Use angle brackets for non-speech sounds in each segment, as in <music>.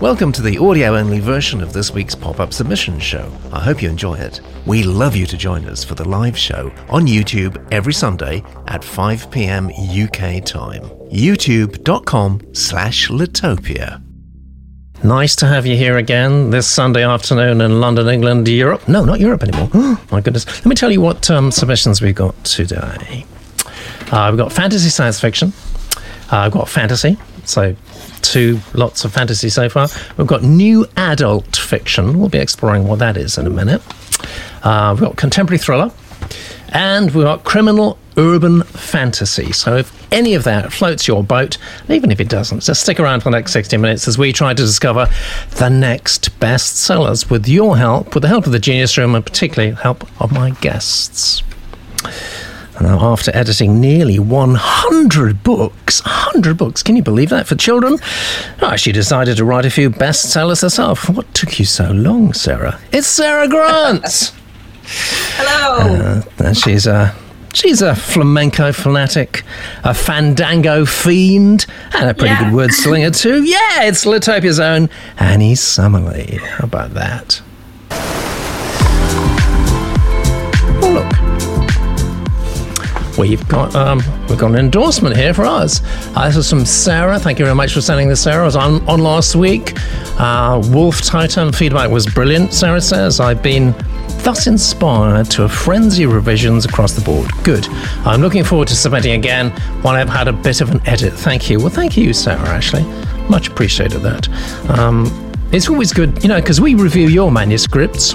Welcome to the audio only version of this week's pop up submission show. I hope you enjoy it. We love you to join us for the live show on YouTube every Sunday at 5 pm UK time. youtube.com slash Litopia. Nice to have you here again this Sunday afternoon in London, England, Europe. No, not Europe anymore. <gasps> my goodness. Let me tell you what um, submissions we've got today. Uh, we've got fantasy science fiction. Uh, I've got fantasy, so two lots of fantasy so far. We've got new adult fiction. We'll be exploring what that is in a minute. Uh, we've got contemporary thriller. And we've got criminal urban fantasy. So if any of that floats your boat, even if it doesn't, just stick around for the next 60 minutes as we try to discover the next bestsellers with your help, with the help of the Genius Room, and particularly help of my guests. Now, after editing nearly 100 books, 100 books, can you believe that for children? Oh, she decided to write a few bestsellers herself. What took you so long, Sarah? It's Sarah Grant! <laughs> Hello! Uh, she's a. She's a flamenco fanatic, a fandango fiend, and a pretty Yeah. good word slinger too. Yeah, it's Litopia's own Annie Summerly. How about that? We've got um, we've got an endorsement here for us. Uh, this is from Sarah. Thank you very much for sending this, Sarah. I was on, on last week. Uh, Wolf Titan feedback was brilliant. Sarah says I've been thus inspired to a frenzy of revisions across the board. Good. I'm looking forward to submitting again when I've had a bit of an edit. Thank you. Well, thank you, Sarah. Actually, much appreciated that. Um, it's always good, you know, because we review your manuscripts.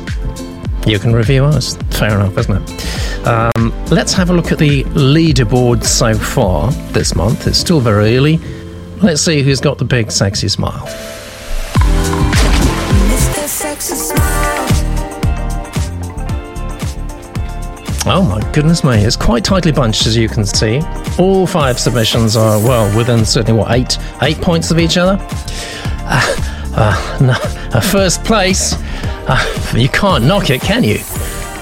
You can review us. Fair enough, isn't it? Um, let's have a look at the leaderboard so far this month. It's still very early. Let's see who's got the big sexy smile. Sexy Smile. Oh my goodness me, it's quite tightly bunched as you can see. All five submissions are, well, within certainly, what, eight, eight points of each other? <laughs> Uh, uh, no, uh, first place, <laughs> you can't knock it, can you?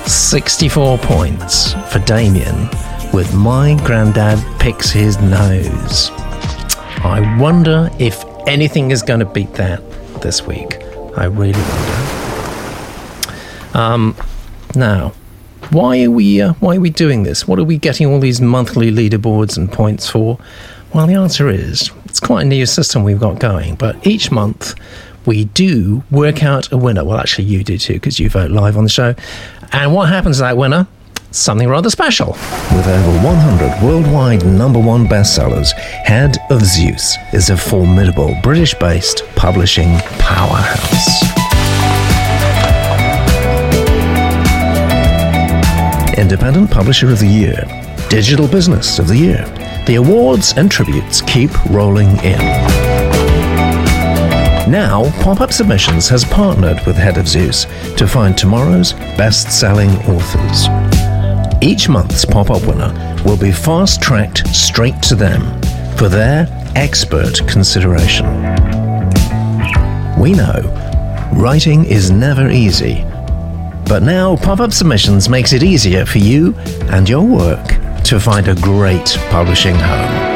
64 points for Damien with My Grandad Picks His Nose. I wonder if anything is going to beat that this week. I really wonder. Um, now, why are we uh, why are we doing this? What are we getting all these monthly leaderboards and points for? Well, the answer is it's quite a new system we've got going. But each month we do work out a winner. Well, actually, you do too because you vote live on the show. And what happens to that winner? Something rather special. With over 100 worldwide number one bestsellers, Head of Zeus is a formidable British based publishing powerhouse. Independent Publisher of the Year, Digital Business of the Year. The awards and tributes keep rolling in. Now, Pop Up Submissions has partnered with Head of Zeus to find tomorrow's best selling authors. Each month's pop up winner will be fast tracked straight to them for their expert consideration. We know writing is never easy, but now Pop Up Submissions makes it easier for you and your work to find a great publishing home.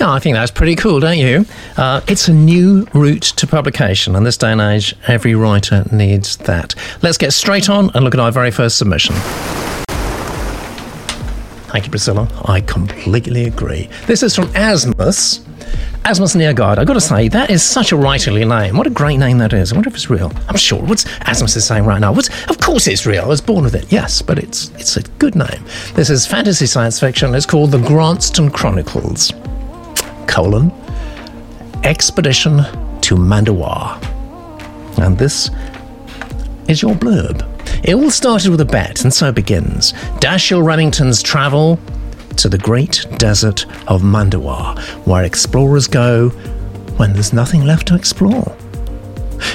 Yeah, I think that's pretty cool, don't you? Uh, it's a new route to publication, and this day and age, every writer needs that. Let's get straight on and look at our very first submission. Thank you, Priscilla. I completely agree. This is from Asmus. Asmus Nearguard. I've got to say, that is such a writerly name. What a great name that is. I wonder if it's real. I'm sure. What's Asmus is saying right now? What's, of course it's real. I was born with it. Yes, but it's it's a good name. This is fantasy science fiction. It's called The Granston Chronicles colon expedition to Mandawar. And this is your blurb. It all started with a bet, and so begins. Dashiell Remington's travel to the great desert of Mandawar, where explorers go when there's nothing left to explore.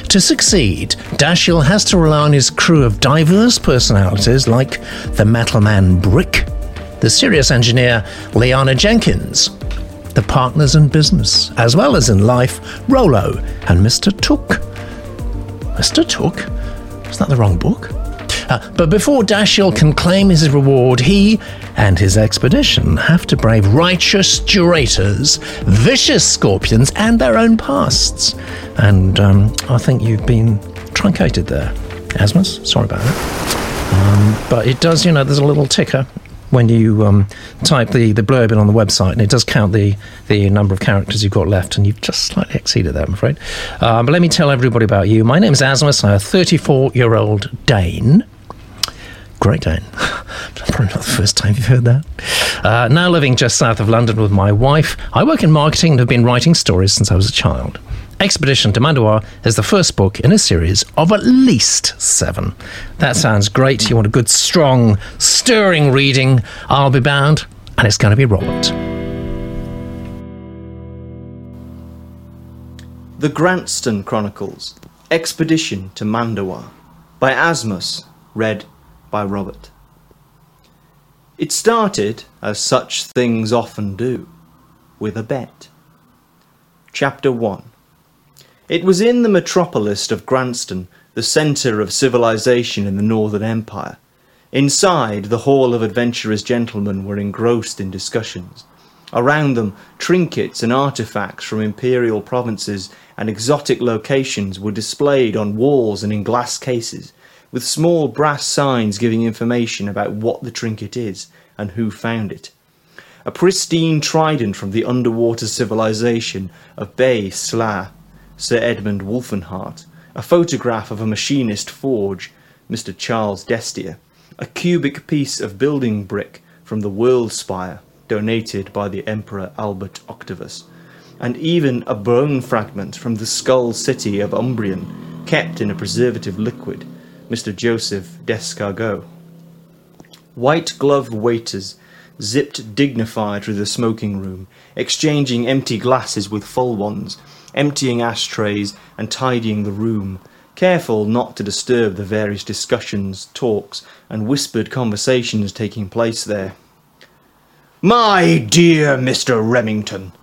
To succeed, Dashiell has to rely on his crew of diverse personalities like the metal man Brick, the serious engineer Liana Jenkins, the partners in business, as well as in life, Rolo and Mr. Took. Mr. Took? Is that the wrong book? Uh, but before Dashiell can claim his reward, he and his expedition have to brave righteous durators, vicious scorpions, and their own pasts. And um, I think you've been truncated there. Asmus, sorry about that. Um, but it does, you know, there's a little ticker when you um, type the, the blurb in on the website, and it does count the, the number of characters you've got left, and you've just slightly exceeded that, I'm afraid. Uh, but let me tell everybody about you. My name is Asmus. I'm a 34 year old Dane. Great Dane. <laughs> Probably not the first time you've heard that. Uh, now living just south of London with my wife. I work in marketing and have been writing stories since I was a child. Expedition to Mandoar is the first book in a series of at least seven. That sounds great. You want a good, strong, stirring reading. I'll be bound, and it's going to be Robert. The Grantston Chronicles Expedition to Mandoar by Asmus, read by Robert. It started, as such things often do, with a bet. Chapter 1 It was in the metropolis of Grantston, the centre of civilization in the Northern Empire. Inside, the hall of adventurous gentlemen were engrossed in discussions. Around them, trinkets and artifacts from imperial provinces and exotic locations were displayed on walls and in glass cases, with small brass signs giving information about what the trinket is and who found it. A pristine trident from the underwater civilization of Bay Sla, Sir Edmund Wolfenhart, a photograph of a machinist forge, Mr. Charles Destier, a cubic piece of building brick from the World Spire, donated by the Emperor Albert Octavius, and even a bone fragment from the skull city of Umbrian, kept in a preservative liquid, Mr. Joseph Descargot. White gloved waiters zipped dignified through the smoking room, exchanging empty glasses with full ones, emptying ashtrays and tidying the room, careful not to disturb the various discussions, talks, and whispered conversations taking place there. My dear Mr. Remington,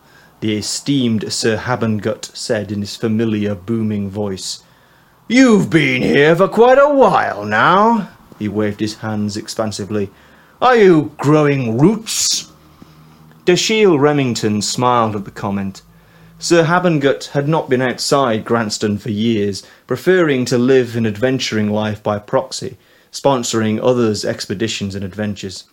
the esteemed Sir Habengut said in his familiar booming voice. You've been here for quite a while now. He waved his hands expansively. Are you growing roots? Dashiell Remington smiled at the comment. Sir Habengut had not been outside Grantston for years, preferring to live an adventuring life by proxy, sponsoring others' expeditions and adventures.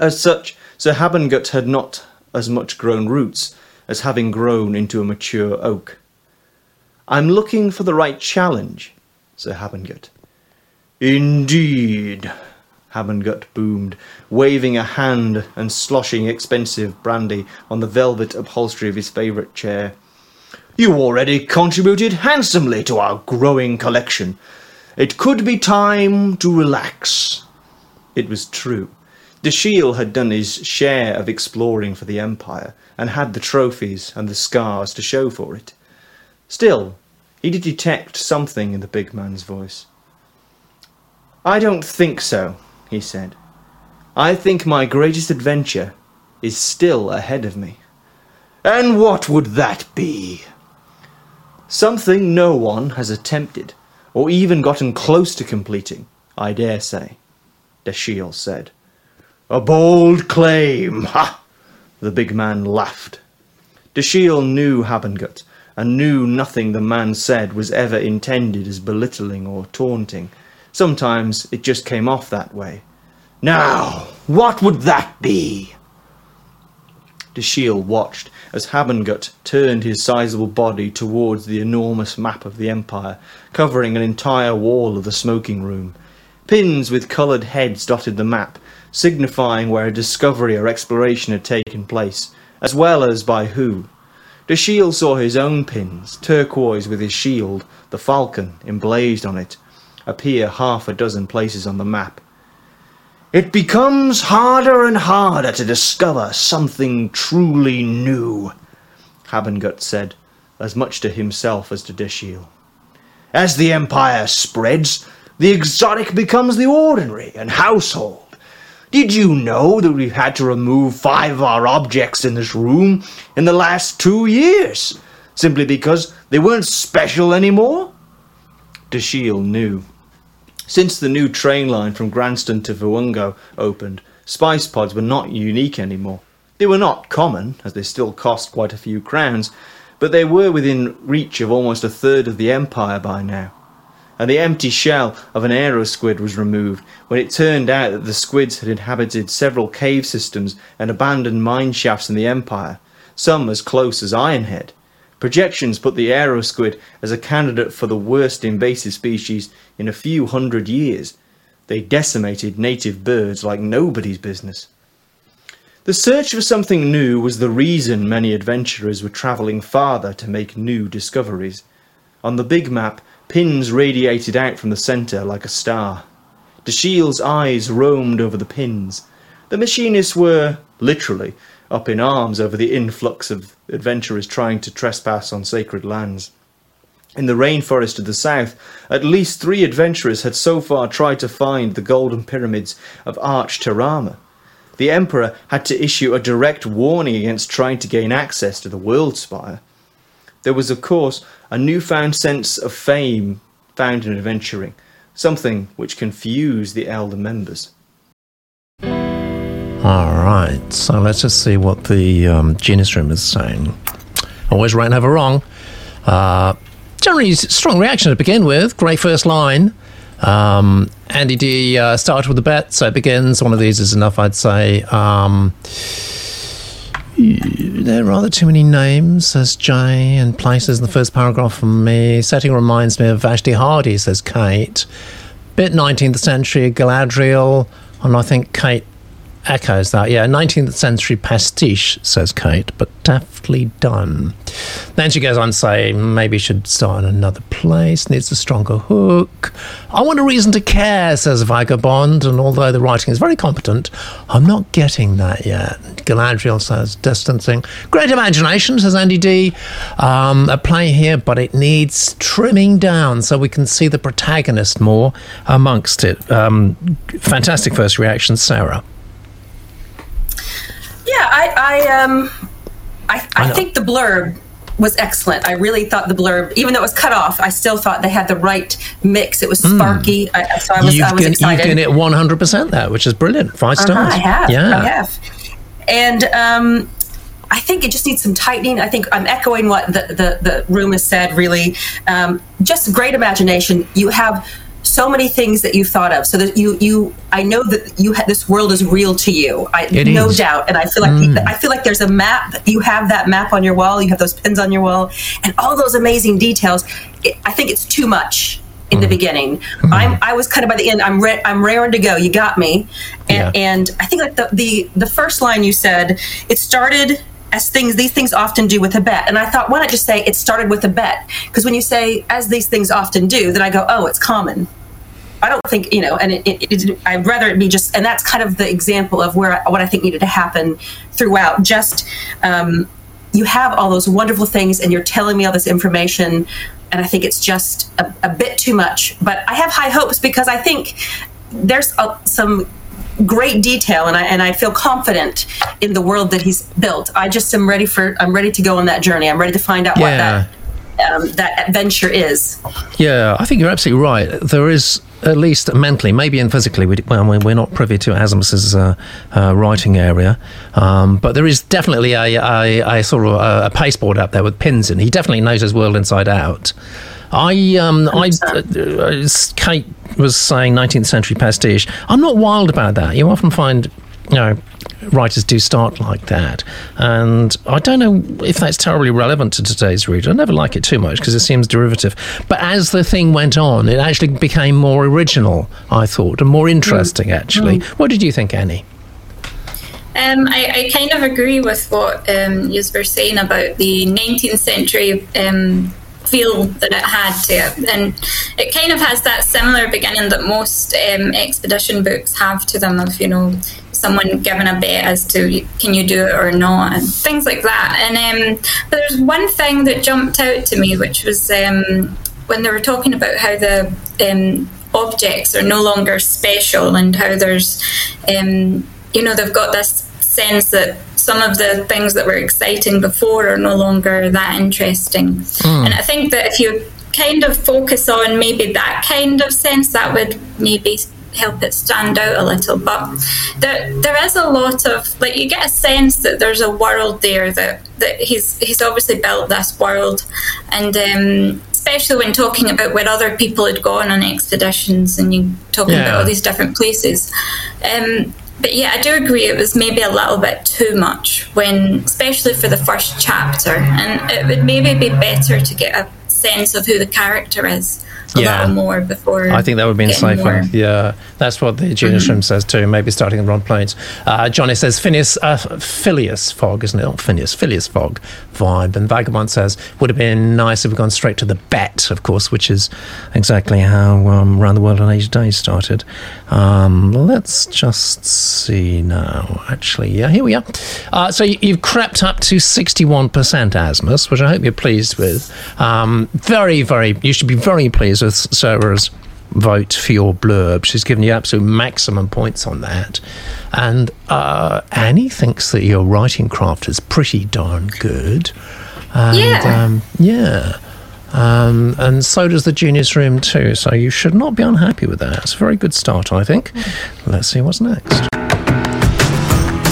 As such, Sir Habengut had not as much grown roots as having grown into a mature oak. I'm looking for the right challenge, Sir Habengut. Indeed, Habengut boomed, waving a hand and sloshing expensive brandy on the velvet upholstery of his favourite chair. You already contributed handsomely to our growing collection. It could be time to relax. It was true. Dashiell had done his share of exploring for the Empire, and had the trophies and the scars to show for it. Still, he did detect something in the big man's voice. I don't think so, he said. I think my greatest adventure is still ahead of me. And what would that be? Something no one has attempted, or even gotten close to completing, I dare say, Dashiell said. A bold claim, ha! The big man laughed. Dashiell knew Habengut, and knew nothing the man said was ever intended as belittling or taunting. Sometimes it just came off that way. Now, what would that be? Dashiell watched as Habengut turned his sizable body towards the enormous map of the Empire, covering an entire wall of the smoking room. Pins with coloured heads dotted the map, signifying where a discovery or exploration had taken place, as well as by who. Dashiell saw his own pins, turquoise with his shield, the falcon, emblazed on it, appear half a dozen places on the map. It becomes harder and harder to discover something truly new, Habengut said, as much to himself as to Dashiell. As the Empire spreads, the exotic becomes the ordinary and household. Did you know that we've had to remove five of our objects in this room in the last two years, simply because they weren't special anymore? Dashiell knew. Since the new train line from Granston to Virunga opened, spice pods were not unique anymore. They were not common, as they still cost quite a few crowns, but they were within reach of almost a third of the empire by now. And the empty shell of an aero squid was removed when it turned out that the squids had inhabited several cave systems and abandoned mine shafts in the empire, some as close as Ironhead. Projections put the aero squid as a candidate for the worst invasive species in a few hundred years. They decimated native birds like nobody's business. The search for something new was the reason many adventurers were travelling farther to make new discoveries. On the big map, pins radiated out from the centre like a star. Dashiell's eyes roamed over the pins. The machinists were, literally, up in arms over the influx of adventurers trying to trespass on sacred lands. In the rainforest to the south, at least three adventurers had so far tried to find the golden pyramids of Arch Terama the Emperor had to issue a direct warning against trying to gain access to the World Spire. There was, of course, a newfound sense of fame found in adventuring, something which confused the elder members. All right, so let's just see what the um, Genius Room is saying. Always right, and never wrong. Uh, generally, strong reaction to begin with. Great first line. Um, Andy D uh, started with a bet, so it begins. One of these is enough, I'd say. Um, there are rather too many names, says Jay, and places in the first paragraph from me. Setting reminds me of Vashti Hardy, says Kate. Bit 19th century Galadriel, and I think Kate echoes that. Yeah, 19th century pastiche, says Kate, but deftly done. Then she goes on to say maybe should start in another place, needs a stronger hook. I want a reason to care, says Vagabond, and although the writing is very competent, I'm not getting that yet. Galadriel says distancing. Great imagination, says Andy D. Um, a play here, but it needs trimming down so we can see the protagonist more amongst it. Um, fantastic first reaction, Sarah. Yeah, I I um I, I, I think the blurb was excellent. I really thought the blurb, even though it was cut off, I still thought they had the right mix. It was hmm. sparky. Mm. I, so I was, you've I was excited. You've given it 100% there, which is brilliant. 5 uh-huh, stars. I have. Yeah. I have. And um, I think it just needs some tightening. I think I'm echoing what the, the, the room has said, really. Um, just great imagination. You have so many things that you've thought of so that you you i know that you ha- this world is real to you i it no is. doubt and i feel like mm. i feel like there's a map you have that map on your wall you have those pins on your wall and all those amazing details it, i think it's too much in mm. the beginning mm. i'm i was kind of by the end i'm re- i'm raring to go you got me and, yeah. and i think like the, the the first line you said it started as things these things often do with a bet. And i thought why not just say it started with a bet? Because when you say as these things often do then i go oh it's common. I don't think you know and it, it, it, i'd rather it be just and that's kind of the example of where what i think needed to happen throughout. Just um, you have all those wonderful things and you're telling me all this information and i think it's just a, a bit too much. But i have high hopes because i think there's some great detail and I and I feel confident in the world that he's built. I just am ready for I'm ready to go on that journey. I'm ready to find out yeah. what that um, that adventure is. Yeah, I think you're absolutely right. There is at least mentally, maybe and physically, we, well, we're not privy to Asmus's uh, uh, writing area, um, but there is definitely a, a, a sort of a, a pasteboard out there with pins in. He definitely knows his world inside out. I, um, I, uh, Kate was saying 19th century pastiche. I'm not wild about that. You often find, you know, writers do start like that. And I don't know if that's terribly relevant to today's reader. I never like it too much because it seems derivative. But as the thing went on, it actually became more original, I thought, and more interesting, mm. actually. Mm. What did you think, Annie? Um, I, I, kind of agree with what um, you were saying about the 19th century um, feel that it had to. And it kind of has that similar beginning that most um, expedition books have to them of, you know, someone giving a bet as to can you do it or not and things like that. And um, but there's one thing that jumped out to me, which was um, when they were talking about how the um, objects are no longer special and how there's, um, you know, they've got this sense that some of the things that were exciting before are no longer that interesting. Mm. And I think that if you kind of focus on maybe that kind of sense, that would maybe help it stand out a little. But there, there is a lot of like you get a sense that there's a world there that that he's he's obviously built this world, and um, especially when talking about where other people had gone on expeditions and you talking Yeah. about all these different places. Um, but yeah, I do agree it was maybe a little bit too much when, especially for the first chapter, and it would maybe be better to get a sense of who the character is a Yeah. little more before. I think that would have been safer. Yeah, that's what the Genius Room says too. Maybe starting in Rod Plains. Uh, Johnny says Phineas, uh, Phileas Fogg, isn't it? Phineas, Phileas Fogg vibe. And Vagabond says would have been nice if we'd gone straight to the bet, of course, which is exactly how um, Round the World in 80 Days started. Um, let's just see now. Actually, yeah, here we are. Uh, so you, you've crept up to 61% Asmus, which I hope you're pleased with. Um, very, very, you should be very pleased with Sarah's vote for your blurb. She's given you absolute maximum points on that. And uh, Annie thinks that your writing craft is pretty darn good. And, Yeah. Um, yeah. Um, and so does the Genius Room too. So you should not be unhappy with that. It's a very good start, I think. Let's see what's next.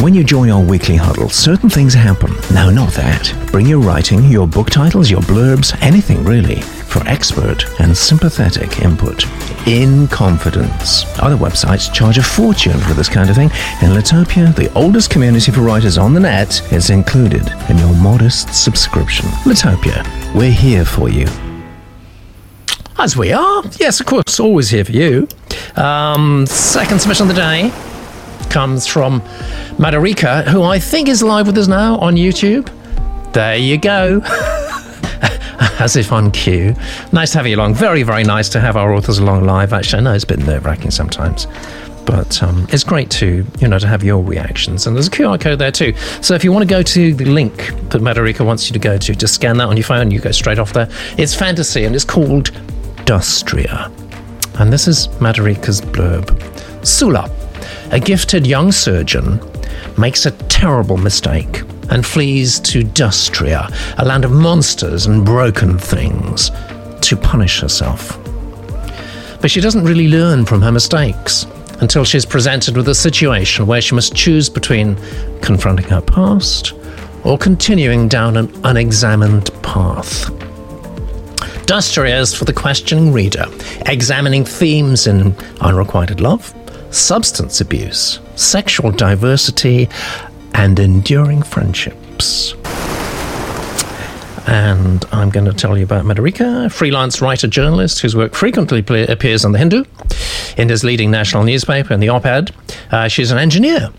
When you join our weekly huddle, certain things happen. No, not that. Bring your writing, your book titles, your blurbs, anything really, for expert and sympathetic input. In confidence. Other websites charge a fortune for this kind of thing. In Litopia, the oldest community for writers on the net, is included in your modest subscription. Litopia, we're here for you. As we are. Yes, of course, always here for you. Um, second submission of the day comes from Madarika, who I think is live with us now on YouTube. There you go. <laughs> As if on cue. Nice to have you along. Very, very nice to have our authors along live. Actually, I know it's a bit nerve wracking sometimes. But um, it's great to you know to have your reactions, and there's a QR code there too. So if you want to go to the link that Madarika wants you to go to, just scan that on your phone. You go straight off there. It's fantasy, and it's called Dustria. And this is Madarika's blurb. Sula, a gifted young surgeon, makes a terrible mistake and flees to Dustria, a land of monsters and broken things, to punish herself. But she doesn't really learn from her mistakes until she's presented with a situation where she must choose between confronting her past or continuing down an unexamined path. Dustria is for the questioning reader, examining themes in unrequited love, substance abuse, sexual diversity, and enduring friendships. And I'm going to tell you about Madarika, freelance writer journalist whose work frequently appears on The Hindu, India's leading national newspaper, and The Op Ed. Uh, she's an engineer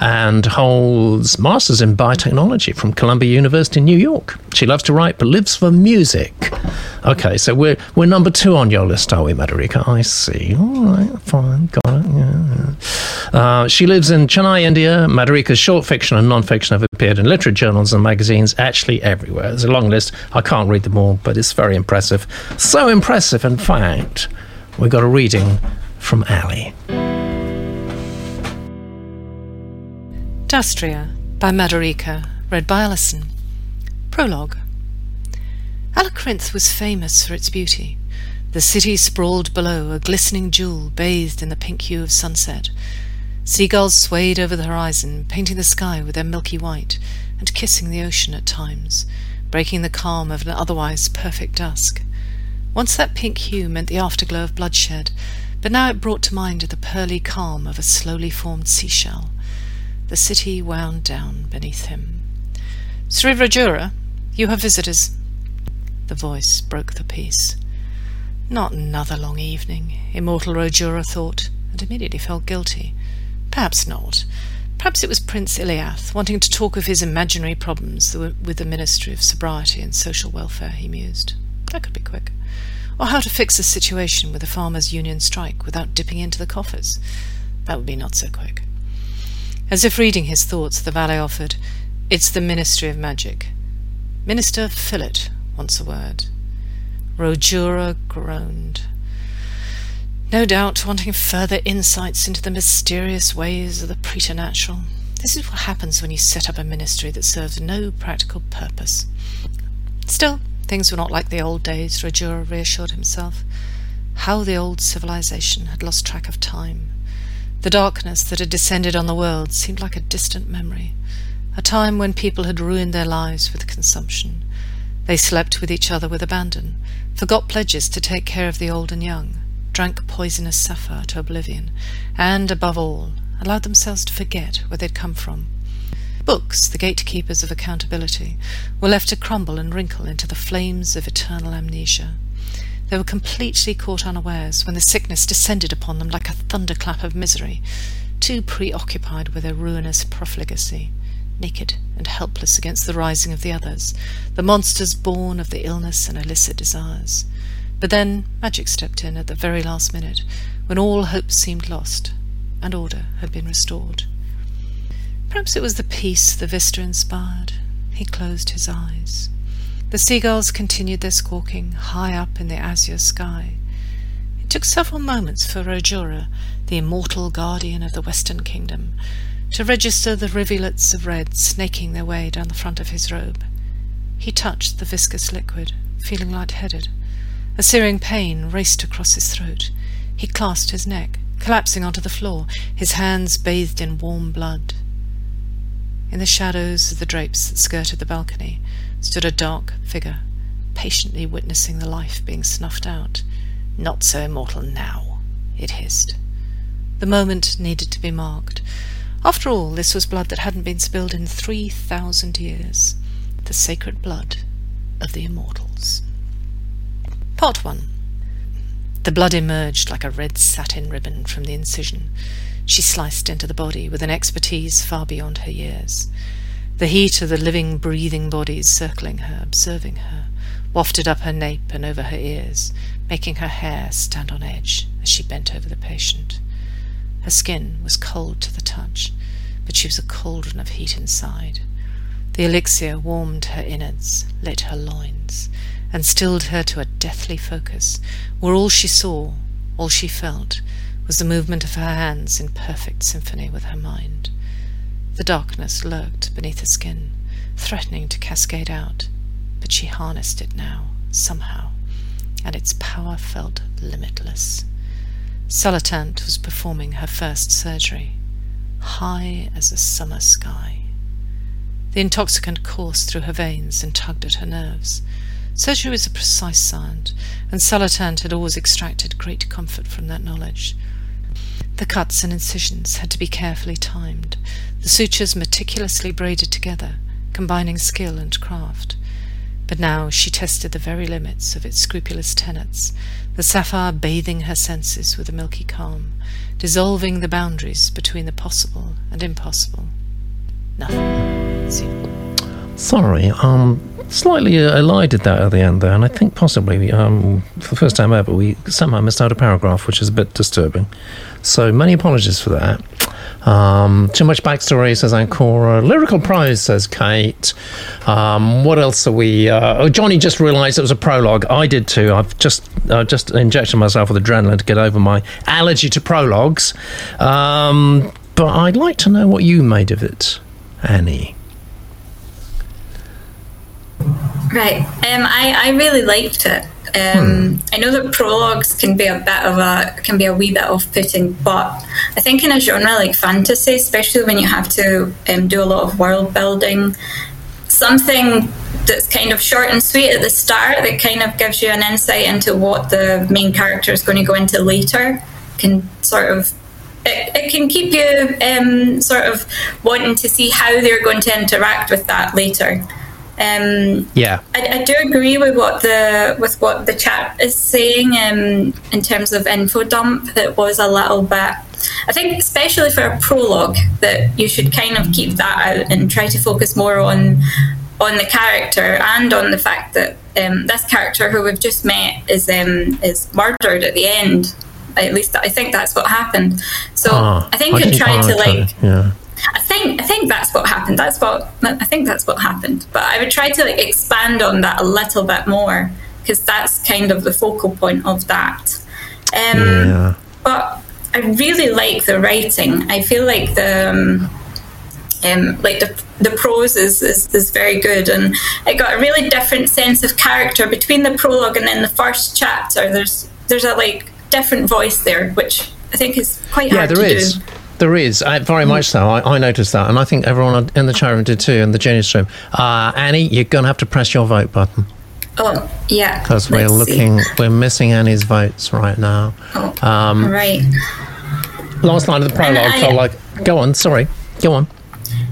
and holds masters in biotechnology from Columbia University in New York. She loves to write but lives for music. Okay, so we're we're number two on your list, are we, Madarika? I see. All right, fine, got it. Yeah. Uh, she lives in Chennai, India. Madarika's short fiction and non-fiction have appeared in literary journals and magazines, actually everywhere. There's a long list. I can't read them all, but it's very impressive. So impressive, in fact, we got a reading from Ali. Dustria by Madarika, read by Alison. Prologue. Alacrint was famous for its beauty. The city sprawled below, a glistening jewel bathed in the pink hue of sunset. Seagulls swayed over the horizon, painting the sky with their milky white, and kissing the ocean at times, breaking the calm of an otherwise perfect dusk. Once that pink hue meant the afterglow of bloodshed, but now it brought to mind the pearly calm of a slowly formed seashell. The city wound down beneath him. Sri Rajura, you have visitors. The voice broke the peace. Not another long evening, immortal Rajura thought, and immediately felt guilty. Perhaps not. Perhaps it was Prince Iliath, wanting to talk of his imaginary problems with the Ministry of Sobriety and Social Welfare, he mused. That could be quick. Or how to fix the situation with the farmers' union strike without dipping into the coffers. That would be not so quick. As if reading his thoughts, the valet offered, It's the Ministry of Magic. Minister Phillet wants a word. Rajura groaned. No doubt wanting further insights into the mysterious ways of the preternatural. This is what happens when you set up a ministry that serves no practical purpose. Still, Things were not like the old days, Rajura reassured himself. How the old civilization had lost track of time. The darkness that had descended on the world seemed like a distant memory, a time when people had ruined their lives with consumption. They slept with each other with abandon, forgot pledges to take care of the old and young, drank poisonous sapphire to oblivion, and, above all, allowed themselves to forget where they'd come from. Books, the gatekeepers of accountability, were left to crumble and wrinkle into the flames of eternal amnesia. They were completely caught unawares when the sickness descended upon them like a thunderclap of misery, too preoccupied with their ruinous profligacy, naked and helpless against the rising of the others, the monsters born of the illness and illicit desires. But then magic stepped in at the very last minute, when all hope seemed lost, and order had been restored. Perhaps it was the peace the vista inspired. He closed his eyes. The seagulls continued their squawking high up in the azure sky. It took several moments for Rajura, the immortal guardian of the Western Kingdom, to register the rivulets of red snaking their way down the front of his robe. He touched the viscous liquid, feeling light-headed. A searing pain raced across his throat. He clasped his neck, collapsing onto the floor, his hands bathed in warm blood. In the shadows of the drapes that skirted the balcony, stood a dark figure, patiently witnessing the life being snuffed out. Not so immortal now, it hissed. The moment needed to be marked. After all, this was blood that hadn't been spilled in three thousand years. The sacred blood of the immortals. Part 1 The blood emerged like a red satin ribbon from the incision. She sliced into the body with an expertise far beyond her years. The heat of the living, breathing bodies circling her, observing her, wafted up her nape and over her ears, making her hair stand on edge as she bent over the patient. Her skin was cold to the touch, but she was a cauldron of heat inside. The elixir warmed her innards, lit her loins, and stilled her to a deathly focus, where all she saw, all she felt, was the movement of her hands in perfect symphony with her mind. The darkness lurked beneath her skin, threatening to cascade out, but she harnessed it now, somehow, and its power felt limitless. Salitant was performing her first surgery, high as a summer sky. The intoxicant coursed through her veins and tugged at her nerves. Surgery was a precise science, and Salitant had always extracted great comfort from that knowledge. The cuts and incisions had to be carefully timed, the sutures meticulously braided together, combining skill and craft. But now she tested the very limits of its scrupulous tenets, the sapphire bathing her senses with a milky calm, dissolving the boundaries between the possible and impossible. Nothing. Sorry, um, slightly uh, elided that at the end there, and I think possibly, um, for the first time ever, we somehow missed out a paragraph, which is a bit disturbing. So many apologies for that. Um, too much backstory, says Ancora. Lyrical prose, says Kate. Um, what else are we? Uh, oh, Johnny just realised it was a prologue. I did too. I've just uh, just injected myself with adrenaline to get over my allergy to prologues. Um, but I'd like to know what you made of it, Annie. Right. Um, I, I really liked it. Um, I know that prologues can be a bit of a can be a wee bit off putting, but I think in a genre like fantasy, especially when you have to um, do a lot of world building, something that's kind of short and sweet at the start that kind of gives you an insight into what the main character is going to go into later can sort of it, it can keep you um, sort of wanting to see how they're going to interact with that later. Um, Yeah. I, I do agree with what the with what the chat is saying um, in terms of info dump. That was a little bit. I think, especially for a prologue, that you should kind of keep that out and try to focus more on on the character and on the fact that um, this character who we've just met is um, is murdered at the end. At least I think that's what happened. So Ah, I think you didn't- try oh, to like Yeah. I think I think that's what happened. That's what I think that's what happened. But I would try to like expand on that a little bit more because that's kind of the focal point of that. Um, Yeah. But I really like the writing. I feel like the um, um, like the the prose is, is, is very good and it got a really different sense of character between the prologue and then the first chapter there's there's a like different voice there which i think is quite Yeah, hard there to is. do There is, uh, very much so. I, I noticed that, and I think everyone in the chat room did too, in the Genius room. Uh, Annie, you're going to have to press your vote button oh yeah because we're Let's see. looking, we're missing Annie's votes right now. oh, Um, right Last line of the prologue I- felt like, go on, sorry, go on.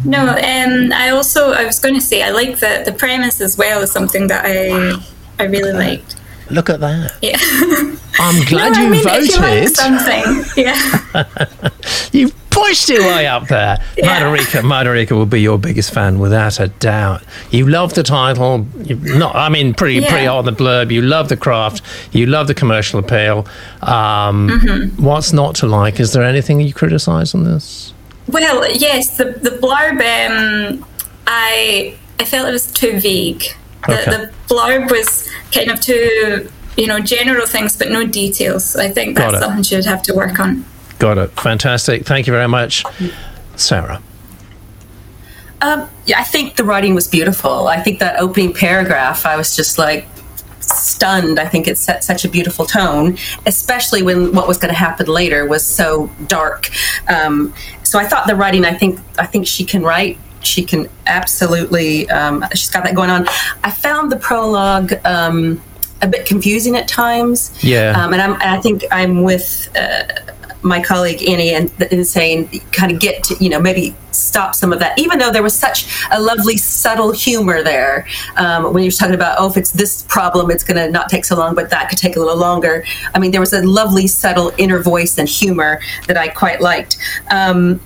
No, um, I also I was going to say I like the the premise as well is something that I I really liked. Look at that. Yeah. <laughs> I'm glad no, you I mean, if you like voted. something, yeah. <laughs> You pushed your way up there. Yeah. Madarika, Madarika will be your biggest fan without a doubt. You love the title. You not, I mean, pretty Yeah. pretty on the blurb. You love the craft. You love the commercial appeal. Um, Mm-hmm. What's not to like? Is there anything you criticise on this? Well, yes, the the blurb. Um, I I felt it was too vague. The, Okay. the blurb was kind of too you know general things, but no details. I think that's something she'd have to work on. Got it. Fantastic. Thank you very much, Sarah. Um, yeah, I think the writing was beautiful. I think that opening paragraph, I was just like stunned. I think it set such a beautiful tone, especially when what was going to happen later was so dark. Um, so I thought the writing. I think I think she can write. She can absolutely. Um, she's got that going on. I found the prologue. Um, a bit confusing at times. Yeah. Um, and, I'm, and I think I'm with uh, my colleague Annie and, and saying kind of get to you know maybe stop some of that even though there was such a lovely subtle humor there um, when you're talking about oh if it's this problem it's going to not take so long but that could take a little longer i mean there was a lovely subtle inner voice and humor that i quite liked um,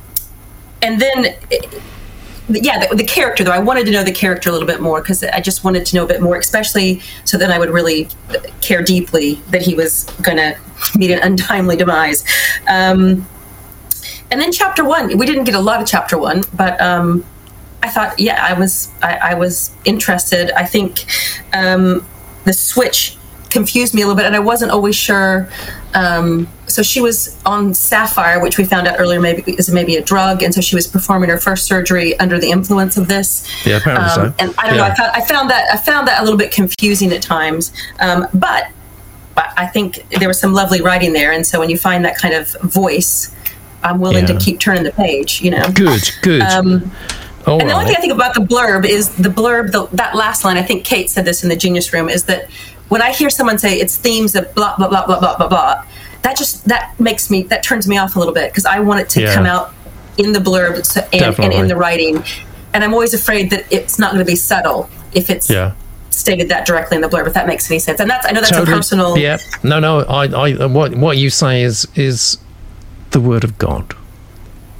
and then yeah, the, the character though. I wanted to know the character a little bit more because I just wanted to know a bit more, especially so then I would really care deeply that he was going to meet an untimely demise. Um, and then chapter one, we didn't get a lot of chapter one, but um, I thought, yeah, I was, I, I was interested. I think um, the switch confused me a little bit, and I wasn't always sure. Um, so she was on Sapphire, which we found out earlier maybe is maybe a drug, and so she was performing her first surgery under the influence of this. Yeah, apparently so. And I don't know. I found, I found that I found that a little bit confusing at times, um, but but I think there was some lovely writing there, and so when you find that kind of voice, I'm willing Yeah. to keep turning the page. You know. Good, good. Um, All and the only thing I think about the blurb is the blurb, the, that last line, I think Kate said this in the Genius Room, is that when I hear someone say it's themes of blah, blah, blah, blah, blah, blah, blah, that just, that makes me, that turns me off a little bit because I want it to Yeah. come out in the blurb and, and in the writing. And I'm always afraid that it's not going to be subtle if it's yeah. stated that directly in the blurb, if that makes any sense. And that's, I know that's a personal. Yeah. No, no. I, I, what, what you say is, is the word of God.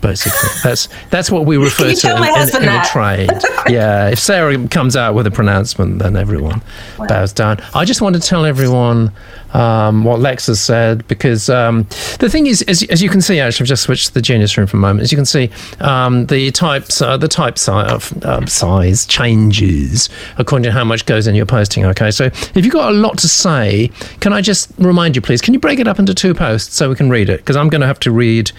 Basically, that's that's what we refer to in, in, in the trade. <laughs> Yeah, if Sarah comes out with a pronouncement, then everyone bows down. I just want to tell everyone um, what Lex has said because um, the thing is, as, as you can see, actually, I've just switched to the Genius Room for a moment. As you can see, um, the types, uh, the type si- of, um, size changes according to how much goes in your posting. Okay, so if you've got a lot to say, can I just remind you, please? Can you break it up into two posts so we can read it? Because I'm going to have to read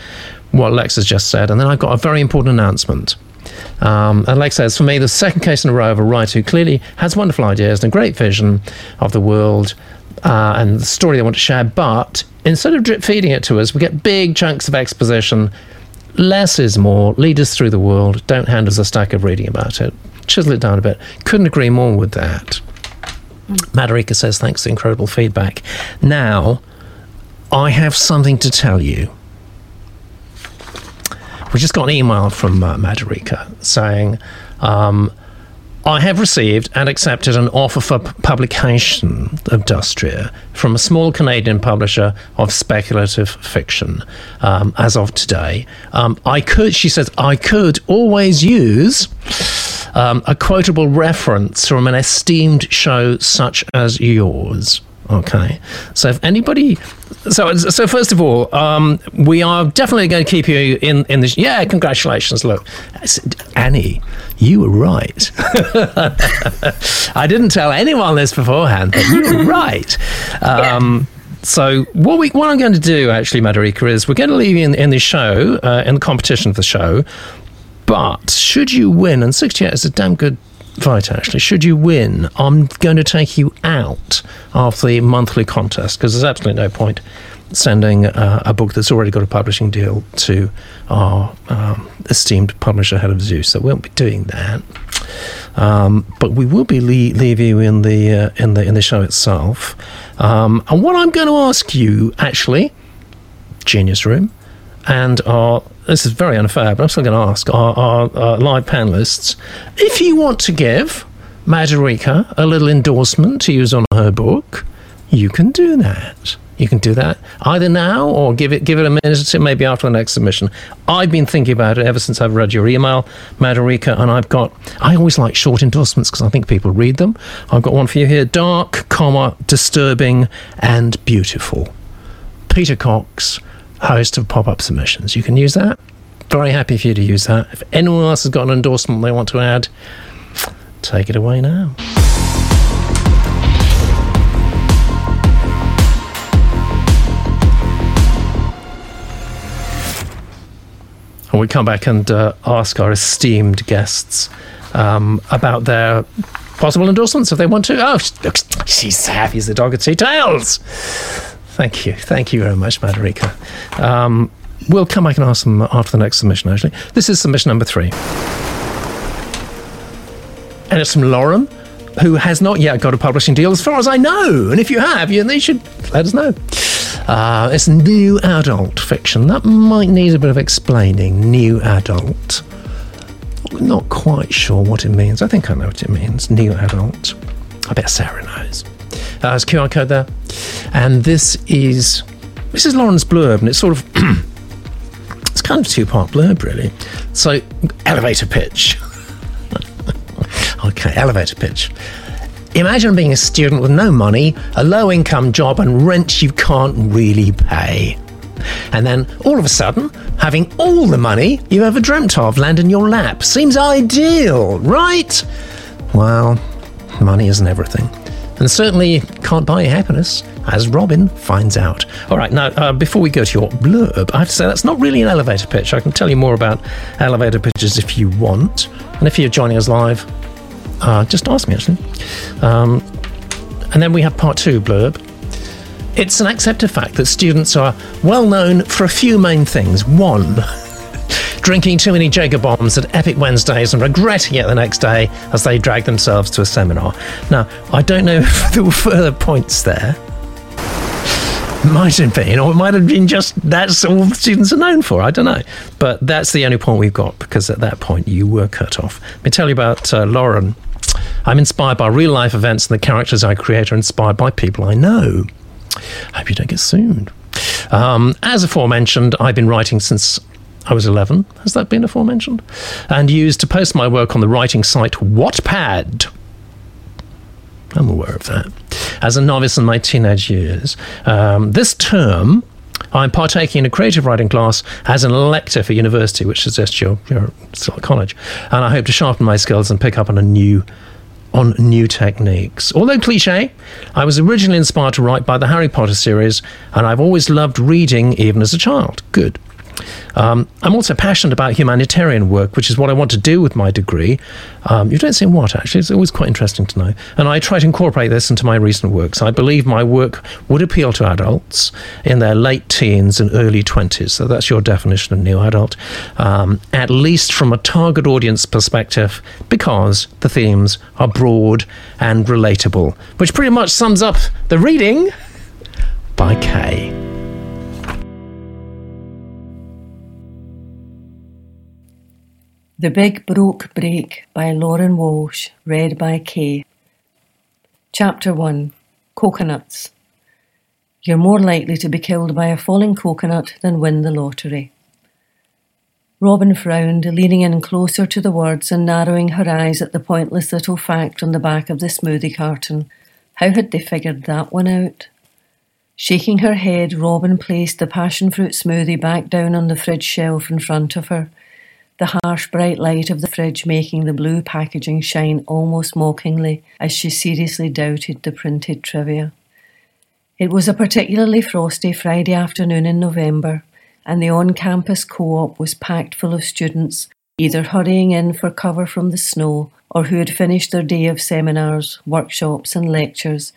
what Lex has just said, and then I've got a very important announcement. Um, and Lex says, for me, the second case in a row of a writer who clearly has wonderful ideas and a great vision of the world uh, and the story they want to share, but instead of drip feeding it to us, we get big chunks of exposition. Less is more. Lead us through the world. Don't hand us a stack of reading about it. Chisel it down a bit. Couldn't agree more with that. Madarika says, thanks for incredible feedback. Now, I have something to tell you. We just got an email from uh, Madarika saying, um, I have received and accepted an offer for publication of Dustria from a small Canadian publisher of speculative fiction um, as of today. Um, I could, she says, I could always use um, a quotable reference from an esteemed show such as yours. Okay, so if anybody, so so first of all, um, we are definitely going to keep you in in this. Yeah, congratulations! Look, Annie, you were right. <laughs> I didn't tell anyone this beforehand, but you were right. Um, So what we what I'm going to do actually, Madarika, is we're going to leave you in, in the show, uh, in the competition of the show, But should you win, and 68 is a damn good fight actually, should you win, I'm going to take you out of the monthly contest because there's absolutely no point sending uh, a book that's already got a publishing deal to our um, esteemed publisher, Head of Zeus. So we won't be doing that. Um, but we will be le- leave you in the uh, in the in the show itself. Um, and what I'm going to ask you, actually, Genius Room, and our this is very unfair, but I'm still going to ask our, our, our live panelists if you want to give Madhurika a little endorsement to use on her book, you can do that. You can do that either now or give it give it a minute or maybe after the next submission. I've been thinking about it ever since I've read your email, Madhurika, and I've got. I always like short endorsements because I think people read them. I've got one for you here: dark, comma, disturbing, and beautiful. Peter Cox, host of Pop Up Submissions. You can use that. Very happy for you to use that. If anyone else has got an endorsement they want to add, take it away now. And we come back and uh, ask our esteemed guests um, about their possible endorsements if they want to. Oh, look, she's happy as the dog at two tails. Thank you. Thank you very much, Madhurika. Um, we'll come back and ask them after the next submission, actually. This is submission number three. And it's from Lauren, who has not yet got a publishing deal, as far as I know. And if you have, you, you should let us know. Uh, it's new adult fiction. That might need a bit of explaining. New adult. Not quite sure what it means. I think I know what it means. New adult. I bet Sarah knows. Uh, there's QR code there. And this is this is Lauren's blurb, and it's sort of <clears throat> it's kind of two part blurb, really. So elevator pitch. <laughs> okay, elevator pitch. Imagine being a student with no money, a low income job, and rent you can't really pay. And then all of a sudden, having all the money you ever dreamt of land in your lap seems ideal, right? Well, money isn't everything. And certainly can't buy happiness, as Robin finds out. All right, now, uh, before we go to your blurb, I have to say that's not really an elevator pitch. I can tell you more about elevator pitches if you want. And if you're joining us live, uh, just ask me, actually. Um, and then we have part two blurb. It's an accepted fact that students are well known for a few main things. One, drinking too many Jager bombs at Epic Wednesdays and regretting it the next day as they drag themselves to a seminar. Now, I don't know <laughs> if there were further points there. Might have been, or it might have been just that's all students are known for. I don't know. But that's the only point we've got because at that point you were cut off. Let me tell you about uh, Lauren. I'm inspired by real life events, and the characters I create are inspired by people I know. Hope you don't get sued. Um, as aforementioned, I've been writing since I was 11. Has that been aforementioned? And used to post my work on the writing site Wattpad. I'm aware of that. As a novice in my teenage years, um, this term, I'm partaking in a creative writing class as an elective at university, which suggests you're, you're still at college. And I hope to sharpen my skills and pick up on a new on new techniques. Although cliche, I was originally inspired to write by the Harry Potter series, and I've always loved reading even as a child. Good. Um, I'm also passionate about humanitarian work, which is what I want to do with my degree. Um, you don't say what, actually. It's always quite interesting to know. And I try to incorporate this into my recent works. I believe my work would appeal to adults in their late teens and early 20s. So that's your definition of new adult, um, at least from a target audience perspective, because the themes are broad and relatable, which pretty much sums up the reading by Kay. The Big Broke Break by Lauren Walsh, read by Kay. Chapter 1 Coconuts. You're more likely to be killed by a falling coconut than win the lottery. Robin frowned, leaning in closer to the words and narrowing her eyes at the pointless little fact on the back of the smoothie carton. How had they figured that one out? Shaking her head, Robin placed the passion fruit smoothie back down on the fridge shelf in front of her the harsh bright light of the fridge making the blue packaging shine almost mockingly as she seriously doubted the printed trivia. It was a particularly frosty Friday afternoon in November, and the on campus co op was packed full of students either hurrying in for cover from the snow or who had finished their day of seminars, workshops, and lectures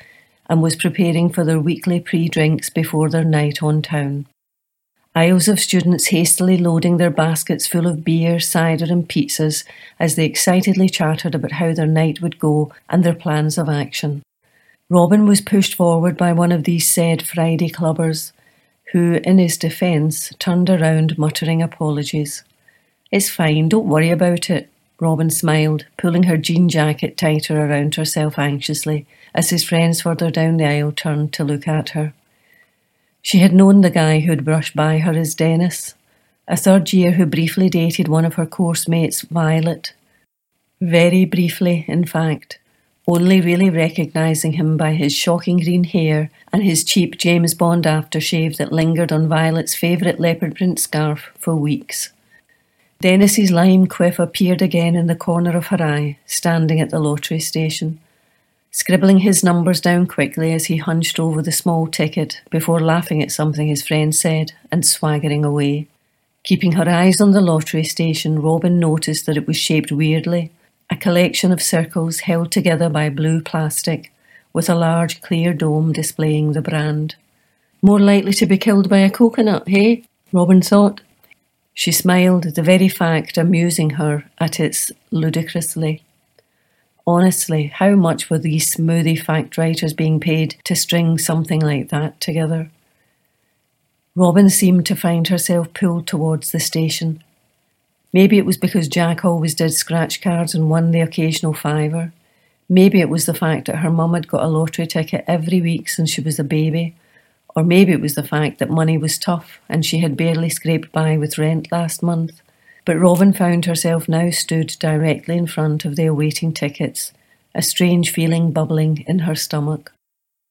and was preparing for their weekly pre drinks before their night on town. Aisles of students hastily loading their baskets full of beer, cider, and pizzas as they excitedly chattered about how their night would go and their plans of action. Robin was pushed forward by one of these said Friday clubbers, who, in his defence, turned around muttering apologies. It's fine, don't worry about it, Robin smiled, pulling her jean jacket tighter around herself anxiously as his friends further down the aisle turned to look at her. She had known the guy who'd brushed by her as Dennis, a third year who briefly dated one of her course mates, Violet. Very briefly, in fact, only really recognising him by his shocking green hair and his cheap James Bond aftershave that lingered on Violet's favourite leopard print scarf for weeks. Dennis's lime quiff appeared again in the corner of her eye, standing at the lottery station scribbling his numbers down quickly as he hunched over the small ticket before laughing at something his friend said and swaggering away. Keeping her eyes on the lottery station, Robin noticed that it was shaped weirdly a collection of circles held together by blue plastic, with a large clear dome displaying the brand. More likely to be killed by a coconut, hey? Robin thought. She smiled, the very fact amusing her at its ludicrously. Honestly, how much were these smoothie fact writers being paid to string something like that together? Robin seemed to find herself pulled towards the station. Maybe it was because Jack always did scratch cards and won the occasional fiver. Maybe it was the fact that her mum had got a lottery ticket every week since she was a baby. Or maybe it was the fact that money was tough and she had barely scraped by with rent last month. But Robin found herself now stood directly in front of the awaiting tickets, a strange feeling bubbling in her stomach.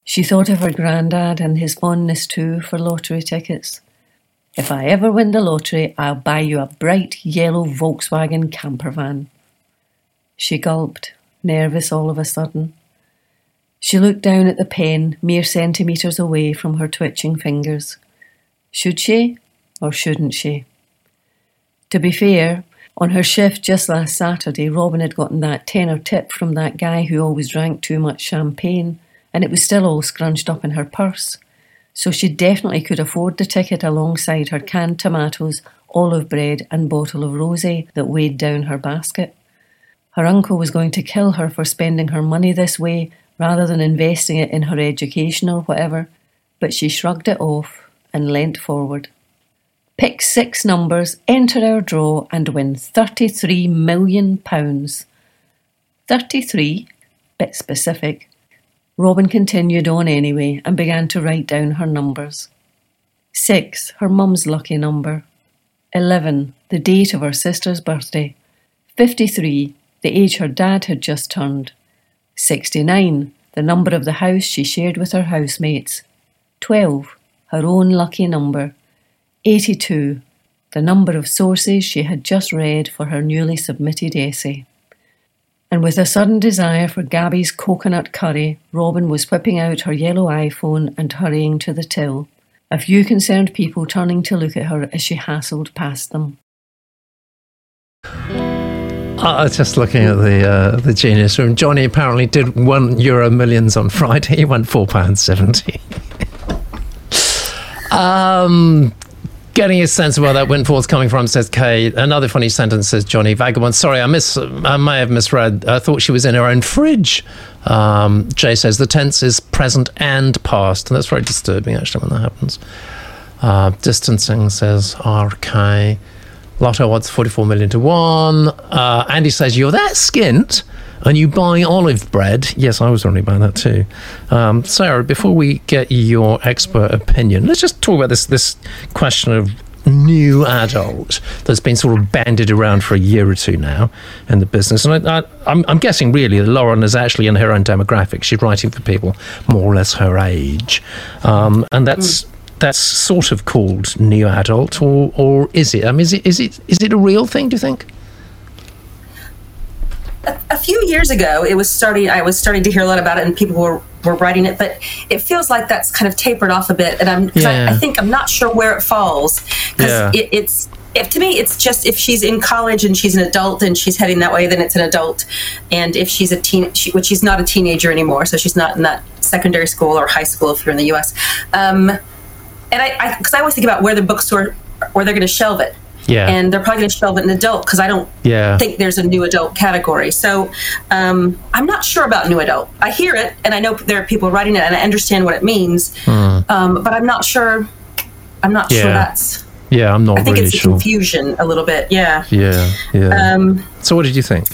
She thought of her grandad and his fondness too for lottery tickets. If I ever win the lottery, I'll buy you a bright yellow Volkswagen camper van. She gulped, nervous all of a sudden. She looked down at the pen, mere centimetres away from her twitching fingers. Should she, or shouldn't she? To be fair, on her shift just last Saturday, Robin had gotten that tenner tip from that guy who always drank too much champagne, and it was still all scrunched up in her purse. So she definitely could afford the ticket alongside her canned tomatoes, olive bread, and bottle of rosé that weighed down her basket. Her uncle was going to kill her for spending her money this way rather than investing it in her education or whatever, but she shrugged it off and leant forward. Pick six numbers, enter our draw, and win £33 million. 33? Bit specific. Robin continued on anyway and began to write down her numbers. 6. Her mum's lucky number. 11. The date of her sister's birthday. 53. The age her dad had just turned. 69. The number of the house she shared with her housemates. 12. Her own lucky number. 82. The number of sources she had just read for her newly submitted essay. And with a sudden desire for Gabby's coconut curry, Robin was whipping out her yellow iPhone and hurrying to the till, a few concerned people turning to look at her as she hassled past them. I just looking at the uh, the genius room. Johnny apparently did one euro millions on Friday. He won four pounds seventy. <laughs> um, getting a sense of where that windfall's coming from, says Kay. Another funny sentence says Johnny Vagabond. Sorry, I miss. I may have misread. I thought she was in her own fridge. Um, Jay says the tense is present and past, and that's very disturbing actually when that happens. Uh, distancing says RK. Lotto odds 44 million to one. Uh, Andy says you're that skint and you buy olive bread. Yes, I was only buying that too. Um, Sarah, before we get your expert opinion, let's just talk about this this question of new adult that's been sort of bandied around for a year or two now in the business. And I, am guessing really that Lauren is actually in her own demographic. She's writing for people more or less her age, um, and that's. Mm. That's sort of called new adult, or, or is it? I mean, is it is it is it a real thing? Do you think? A, a, few years ago, it was starting. I was starting to hear a lot about it, and people were were writing it. But it feels like that's kind of tapered off a bit, and I'm. Yeah. I, I, think I'm not sure where it falls because yeah. it, it's if to me it's just if she's in college and she's an adult and she's heading that way then it's an adult and if she's a teen she, which she's not a teenager anymore so she's not in that secondary school or high school if you're in the us um, and i because I, I always think about where the books bookstore where they're going to shelve it Yeah. and they're probably going to shelve it in adult because i don't Yeah. think there's a new adult category so um, i'm not sure about new adult i hear it and i know there are people writing it and i understand what it means um, but i'm not sure i'm not sure Hmm. That's Yeah, I'm not I think really it's a sure. confusion a little bit. Yeah. Yeah, yeah. Um, so, what did you think?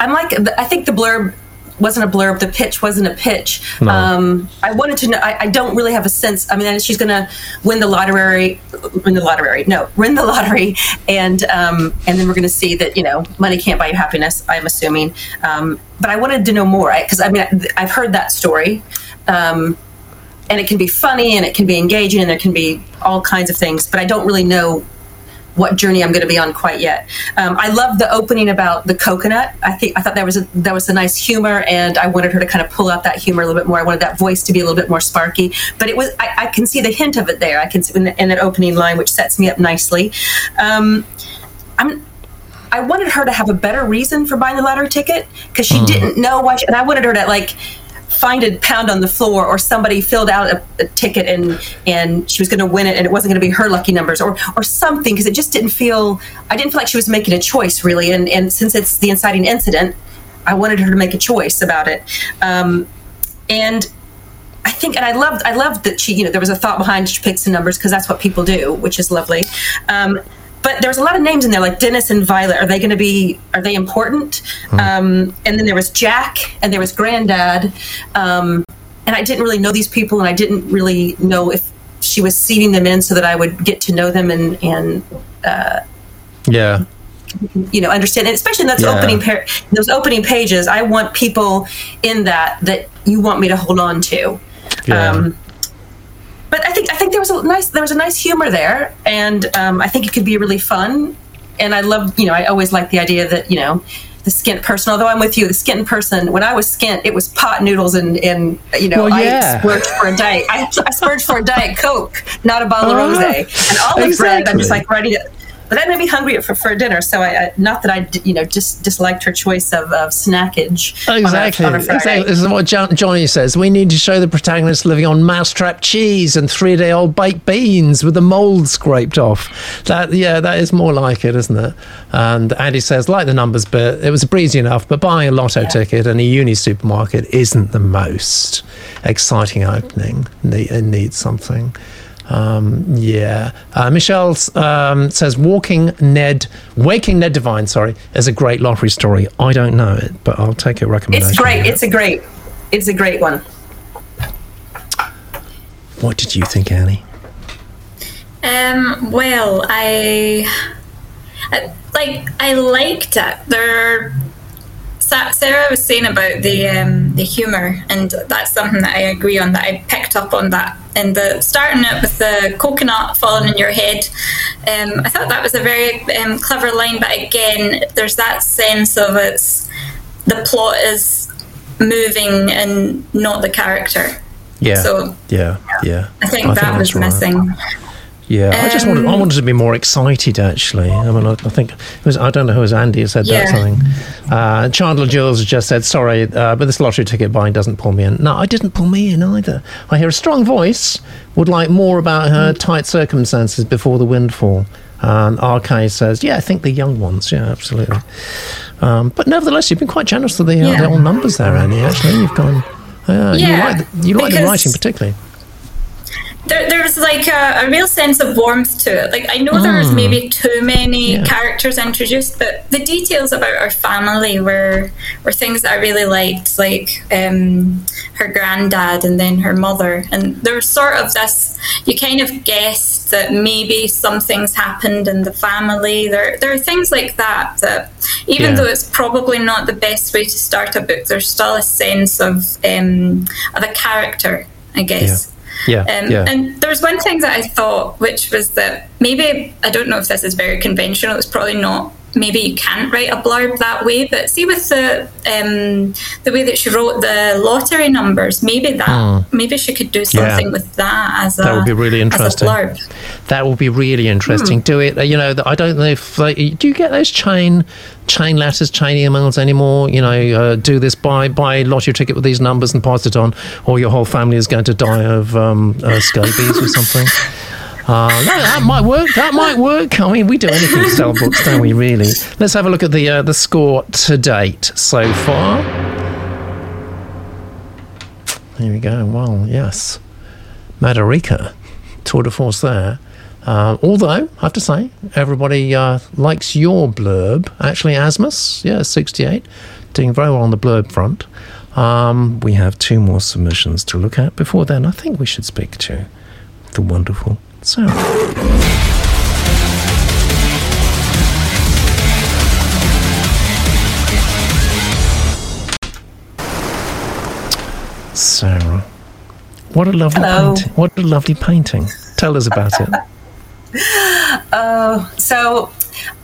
I'm like, I think the blurb wasn't a blurb. The pitch wasn't a pitch. No. Um, I wanted to know. I, I don't really have a sense. I mean, she's going to win the lottery, win the lottery. No, win the lottery, and um, and then we're going to see that you know money can't buy you happiness. I'm assuming. Um, but I wanted to know more because I mean I've heard that story. Um, and it can be funny and it can be engaging and there can be all kinds of things, but I don't really know what journey I'm going to be on quite yet. Um, I love the opening about the coconut. I think I thought that was a that was a nice humor, and I wanted her to kind of pull out that humor a little bit more. I wanted that voice to be a little bit more sparky, but it was I, I can see the hint of it there. I can see in, the, in that opening line, which sets me up nicely. Um, I'm. I wanted her to have a better reason for buying the lottery ticket because she didn't know why, she, and I wanted her to like find a pound on the floor or somebody filled out a, a ticket and and she was going to win it and it wasn't going to be her lucky numbers or or something because it just didn't feel I didn't feel like she was making a choice really. And and since it's the inciting incident I wanted her to make a choice about it. Um, and I think and I loved I loved that she you know there was a thought behind she picks some numbers because that's what people do which is lovely. Um, but there was a lot of names in there like Dennis and Violet. Are they going to be are they important? Um, and then there was Jack and there was Granddad um, and I didn't really know these people and I didn't really know if she was seeding them in so that I would get to know them and and Yeah, you know understand. And especially in those Yeah. opening par- those opening pages I want people in that that you want me to hold on to. Yeah. um, but I think I think there was a nice there was a nice humor there, and um, I think it could be really fun. And I love you know I always like the idea that you know the skint person. Although I'm with you, the skint person. When I was skint, it was pot noodles and and you know Well, yeah. I splurged for a diet. I, I splurged for a diet coke, not a bottle Ah, of rosé. And olive bread. I'm just like ready to. But that made me hungry for, for dinner. So I, I not that I, you know just disliked her choice of, of snackage. on a- Exactly. on a exactly. This is what John, Johnny says. We need to show the protagonist living on mousetrap cheese and three-day-old baked beans with the mold scraped off. That, yeah, that is more like it, isn't it? And Andy says, like the numbers bit, it was breezy enough, but buying a lotto ticket in a uni supermarket isn't the most exciting opening. Ne- It needs something. Um, yeah. Uh, Michelle um, says, "Walking Ned, Waking Ned Devine, sorry, is a great lottery story. I don't know it, but I'll take your recommendation. It's great. It's a great. It's a great one. what did you think, Annie? Um, well, I, I like I liked it. There, Sa- Sarah was saying about the um, the humor, and that's something that I agree on. That I picked up on that in the starting it with the coconut falling in your head. Um, I thought that was a very um, clever line, but again, there's that sense of it's the plot is moving and not the character. Yeah. So yeah, yeah. I think I that think was right. missing. Yeah, I just wanted. I Um, wanted to be more excited. Actually, I mean, I, I think it was. I don't know who it was. Andy who said that something. Uh, Chandler Jules just said, "Sorry, uh, but this lottery ticket buying doesn't pull me in." No, I didn't pull me in either. I hear a strong voice. Would like more about her Mm. tight circumstances before the windfall. And RK says, "Yeah, I think the young ones. Yeah, absolutely." Um, but nevertheless, you've been quite generous to the, uh, Yeah. the old numbers there, Annie. Actually, you've gone. Uh, you Yeah, like the, you like the writing particularly. There, there was like a, a real sense of warmth to it. Like I know there was maybe too many Yeah. characters introduced, but the details about our family were were things that I really liked, like um, her granddad and then her mother. And there was sort of this. You kind of guessed that maybe something's happened in the family. There there are things like that that even Yeah. though it's probably not the best way to start a book, there's still a sense of um, of a character, I guess. Yeah, Um, yeah. And there was one thing that I thought, which was that maybe I don't know if this is very conventional. It's probably not maybe you can't write a blurb that way. But see, with the um, the way that she wrote the lottery numbers, maybe that maybe she could do something Yeah. with that as a That would be really a interesting. blurb. That would be really interesting. Do it. You know, I don't know if like, do you get those chain chain letters, chain emails anymore? You know, uh, do this buy buy lottery ticket with these numbers and pass it on, or your whole family is going to die of um, uh, scabies or something. <laughs> Uh, no, that might work. That might work. I mean, we do anything to sell books, don't we? Really. Let's have a look at the uh, the score to date so far. Here we go. Well, yes, Madhurika, tour de force there. Uh, although, I have to say, everybody uh, likes your blurb. Actually, Asmus, yeah, 68, doing very well on the blurb front. Um, we have two more submissions to look at. Before then, I think we should speak to the wonderful Sarah. Sarah, what a lovely Hello. painting! What a lovely painting. Tell us about it. <laughs> Oh so,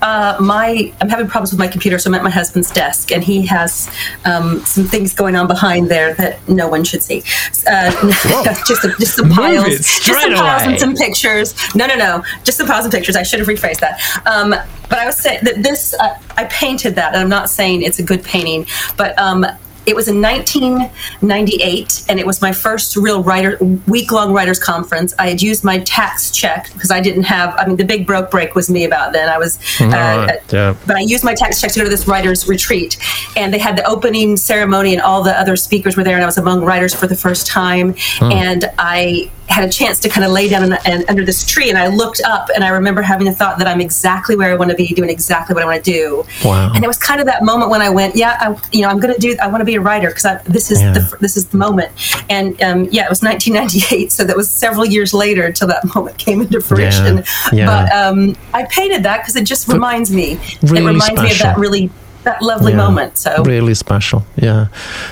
uh, my I'm having problems with my computer, so I'm at my husband's desk, and he has um, some things going on behind there that no one should see. Uh, <laughs> <laughs> just some, just some piles, just some piles away. and some pictures. No, no, no, just some piles and pictures. I should have rephrased that. Um, but I was saying that this uh, I painted that, and I'm not saying it's a good painting, but. Um, it was in 1998, and it was my first real writer week-long writers conference. I had used my tax check because I didn't have. I mean, the big broke break was me about then. I was, uh, Right, yeah. but I used my tax check to go to this writers retreat, and they had the opening ceremony, and all the other speakers were there, and I was among writers for the first time, and I had a chance to kind of lay down in, in, under this tree, and I looked up, and I remember having a thought that I'm exactly where I want to be, doing exactly what I want to do. Wow. And it was kind of that moment when I went, yeah, I, you know, I'm going to do. I want to be a writer because this is Yeah. the this is the moment. And um, yeah, it was 1998, so that was several years later until that <laughs> moment came into fruition. yeah. But um, I painted that because it just reminds me. Really it reminds me of special. that really that lovely Yeah, moment. So really special. Yeah,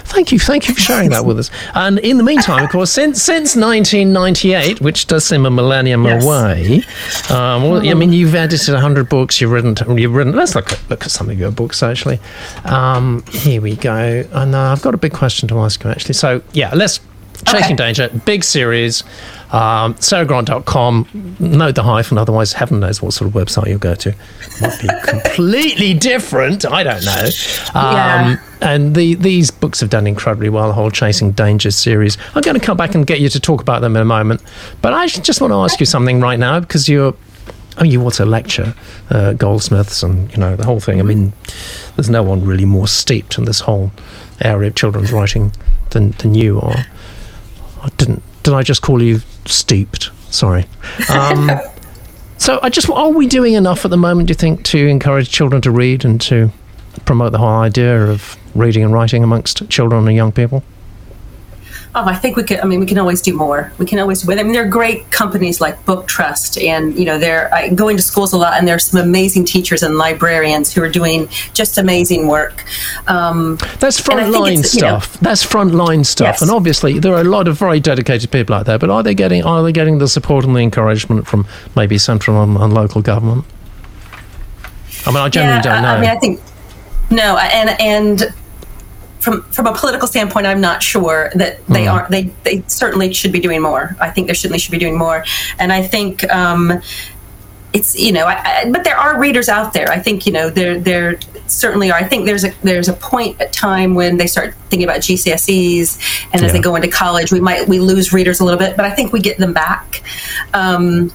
thank you, thank you for sharing that with us. And in the meantime, of course, <laughs> since since 1998, which does seem a millennium Yes. away, um, well, I mean, you've edited 100 books. You've written, you've written. Let's look at look at some of your books actually. Um, here we go. And uh, I've got a big question to ask you actually. So yeah, let's. Chasing Danger, big series, um, sarahgrant.com. Note the hyphen, otherwise, heaven knows what sort of website you'll go to. Might be <laughs> completely different. I don't know. Um, Yeah. And the, these books have done incredibly well, the whole Chasing Danger series. I'm going to come back and get you to talk about them in a moment. But I just want to ask you something right now because you're. I mean, you want to lecture uh, goldsmiths and you know the whole thing. I mean, there's no one really more steeped in this whole area of children's writing than, than you are. I didn't. Did I just call you steeped? Sorry. <laughs> Um, so I just are we doing enough at the moment? Do you think to encourage children to read and to promote the whole idea of reading and writing amongst children and young people? Oh, I think we could. I mean, we can always do more. We can always do. I mean, there are great companies like Book Trust, and you know, they're I go into schools a lot, and there's some amazing teachers and librarians who are doing just amazing work. Um, That's frontline it's, you know- stuff. That's frontline stuff, Yes. and obviously there are a lot of very dedicated people out there. But are they getting are they getting the support and the encouragement from maybe central and, and local government? I mean, I generally don't know. I, I mean, I think no, and and from from a political standpoint, I'm not sure that they Hmm. are. They they certainly should be doing more. I think they certainly should be doing more, and I think. Um, it's you know, I, I, but there are readers out there. I think you know there there certainly are. I think there's a there's a point at time when they start thinking about GCSEs, and as Yeah. they go into college, we might we lose readers a little bit, but I think we get them back. Um,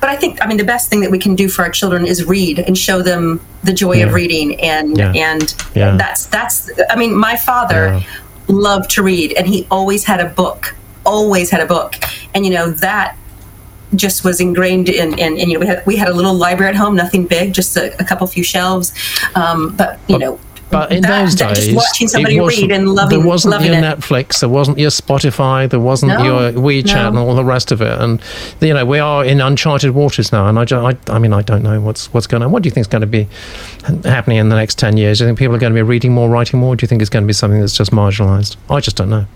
but I think I mean the best thing that we can do for our children is read and show them the joy Yeah. of reading and Yeah. and Yeah. that's that's I mean my father loved to read and he always had a book always had a book and you know that just was ingrained in, in, in you know we had we had a little library at home nothing big just a, a couple few shelves um, but you know But in that- those that- days, just watching somebody read and loving there wasn't loving your it. Netflix, there wasn't your Spotify, there wasn't No, your WeChat no. and all the rest of it. And you know, we are in uncharted waters now. And I, I, I mean, I don't know what's what's going on. What do you think is going to be happening in the next ten years? Do you think people are going to be reading more, writing more? Do you think it's going to be something that's just marginalised? I just don't know.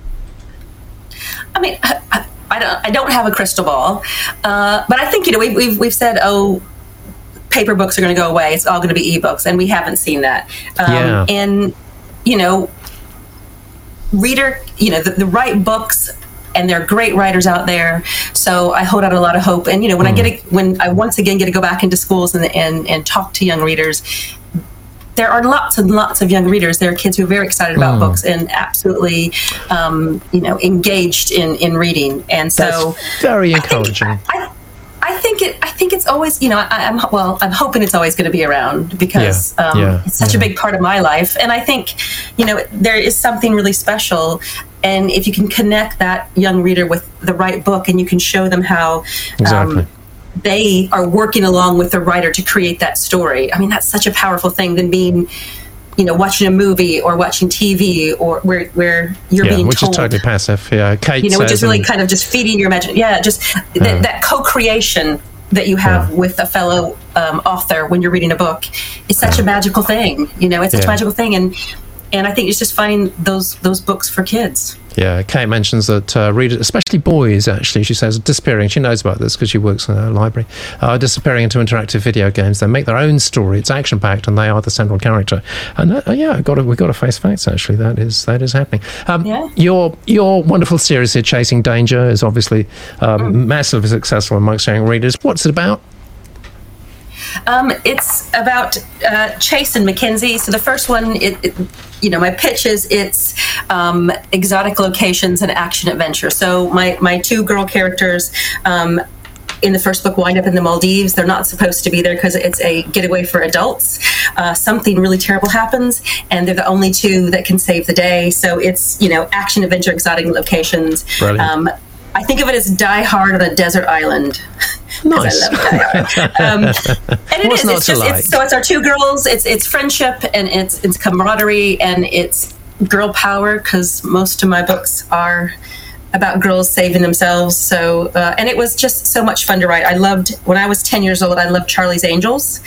I mean, I, I don't, I don't have a crystal ball, uh, but I think you know we've, we've we've said oh, paper books are going to go away. It's all going to be ebooks, and we haven't seen that. Um, Yeah. And you know, reader, you know, the, the right books. And there are great writers out there, so I hold out a lot of hope. And you know, when I get a, when I once again get to go back into schools and, and and talk to young readers, there are lots and lots of young readers. There are kids who are very excited about books and absolutely, um, you know, engaged in in reading. And so, That's very I think- encouraging. I, I think it. I think it's always. You know, I, I'm well. I'm hoping it's always going to be around because Yeah, um, yeah, it's such yeah. a big part of my life. And I think, you know, there is something really special. And if you can connect that young reader with the right book, and you can show them how. Exactly. Um, they are working along with the writer to create that story. I mean, that's such a powerful thing than being, you know, watching a movie or watching TV or where where you're yeah, being which told is totally passive. Yeah, Kate you know, which is really kind of just feeding your imagination. Yeah, just that, that co-creation that you have Yeah. with a fellow um, author when you're reading a book is such a magical thing. You know, it's such Yeah. a magical thing, and and I think it's just finding those those books for kids. Yeah, Kate mentions that uh, readers, especially boys, actually, she says, disappearing. She knows about this because she works in a library. Uh, disappearing into interactive video games. They make their own story. It's action packed, and they are the central character. And uh, yeah, got to, we've got to face facts. Actually, that is that is happening. Um, Yeah. Your your wonderful series here, Chasing Danger, is obviously um, massively successful amongst young readers. What's it about? Um, it's about uh, Chase and Mackenzie. So the first one, it, it, you know, my pitch is it's um, exotic locations and action adventure. So my my two girl characters. Um, in the first book, wind up in the Maldives. They're not supposed to be there because it's a getaway for adults. Uh, something really terrible happens, and they're the only two that can save the day. So it's you know action adventure, exotic locations. Um, I think of it as Die Hard on a desert island. <laughs> Nice. I love Die Hard. Um, <laughs> and it is. It's just like? it's, so it's our two girls. It's it's friendship and it's it's camaraderie and it's girl power because most of my books are about girls saving themselves. So uh, and it was just so much fun to write. I loved when I was ten years old. I loved Charlie's Angels.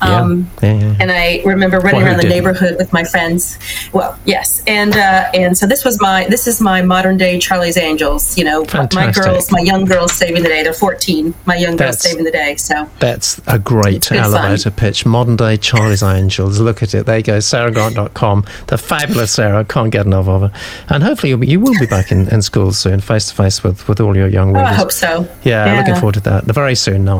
Um, yeah, yeah, yeah. and I remember running Well, around the didn't? neighborhood with my friends. Well, yes, and uh, and so this was my this is my modern day Charlie's Angels. You know, my girls, my young girls saving the day. They're fourteen. My young girls saving the day. So That's a great elevator pitch. Modern day Charlie's Angels. Look at it. There you go. SarahGrant.com. The fabulous Sarah. Can't get enough of her. And hopefully you'll be, you will be back in, in school soon, face to face with, with all your young oh, readers. I hope so. Yeah, looking forward to that. Very soon, no.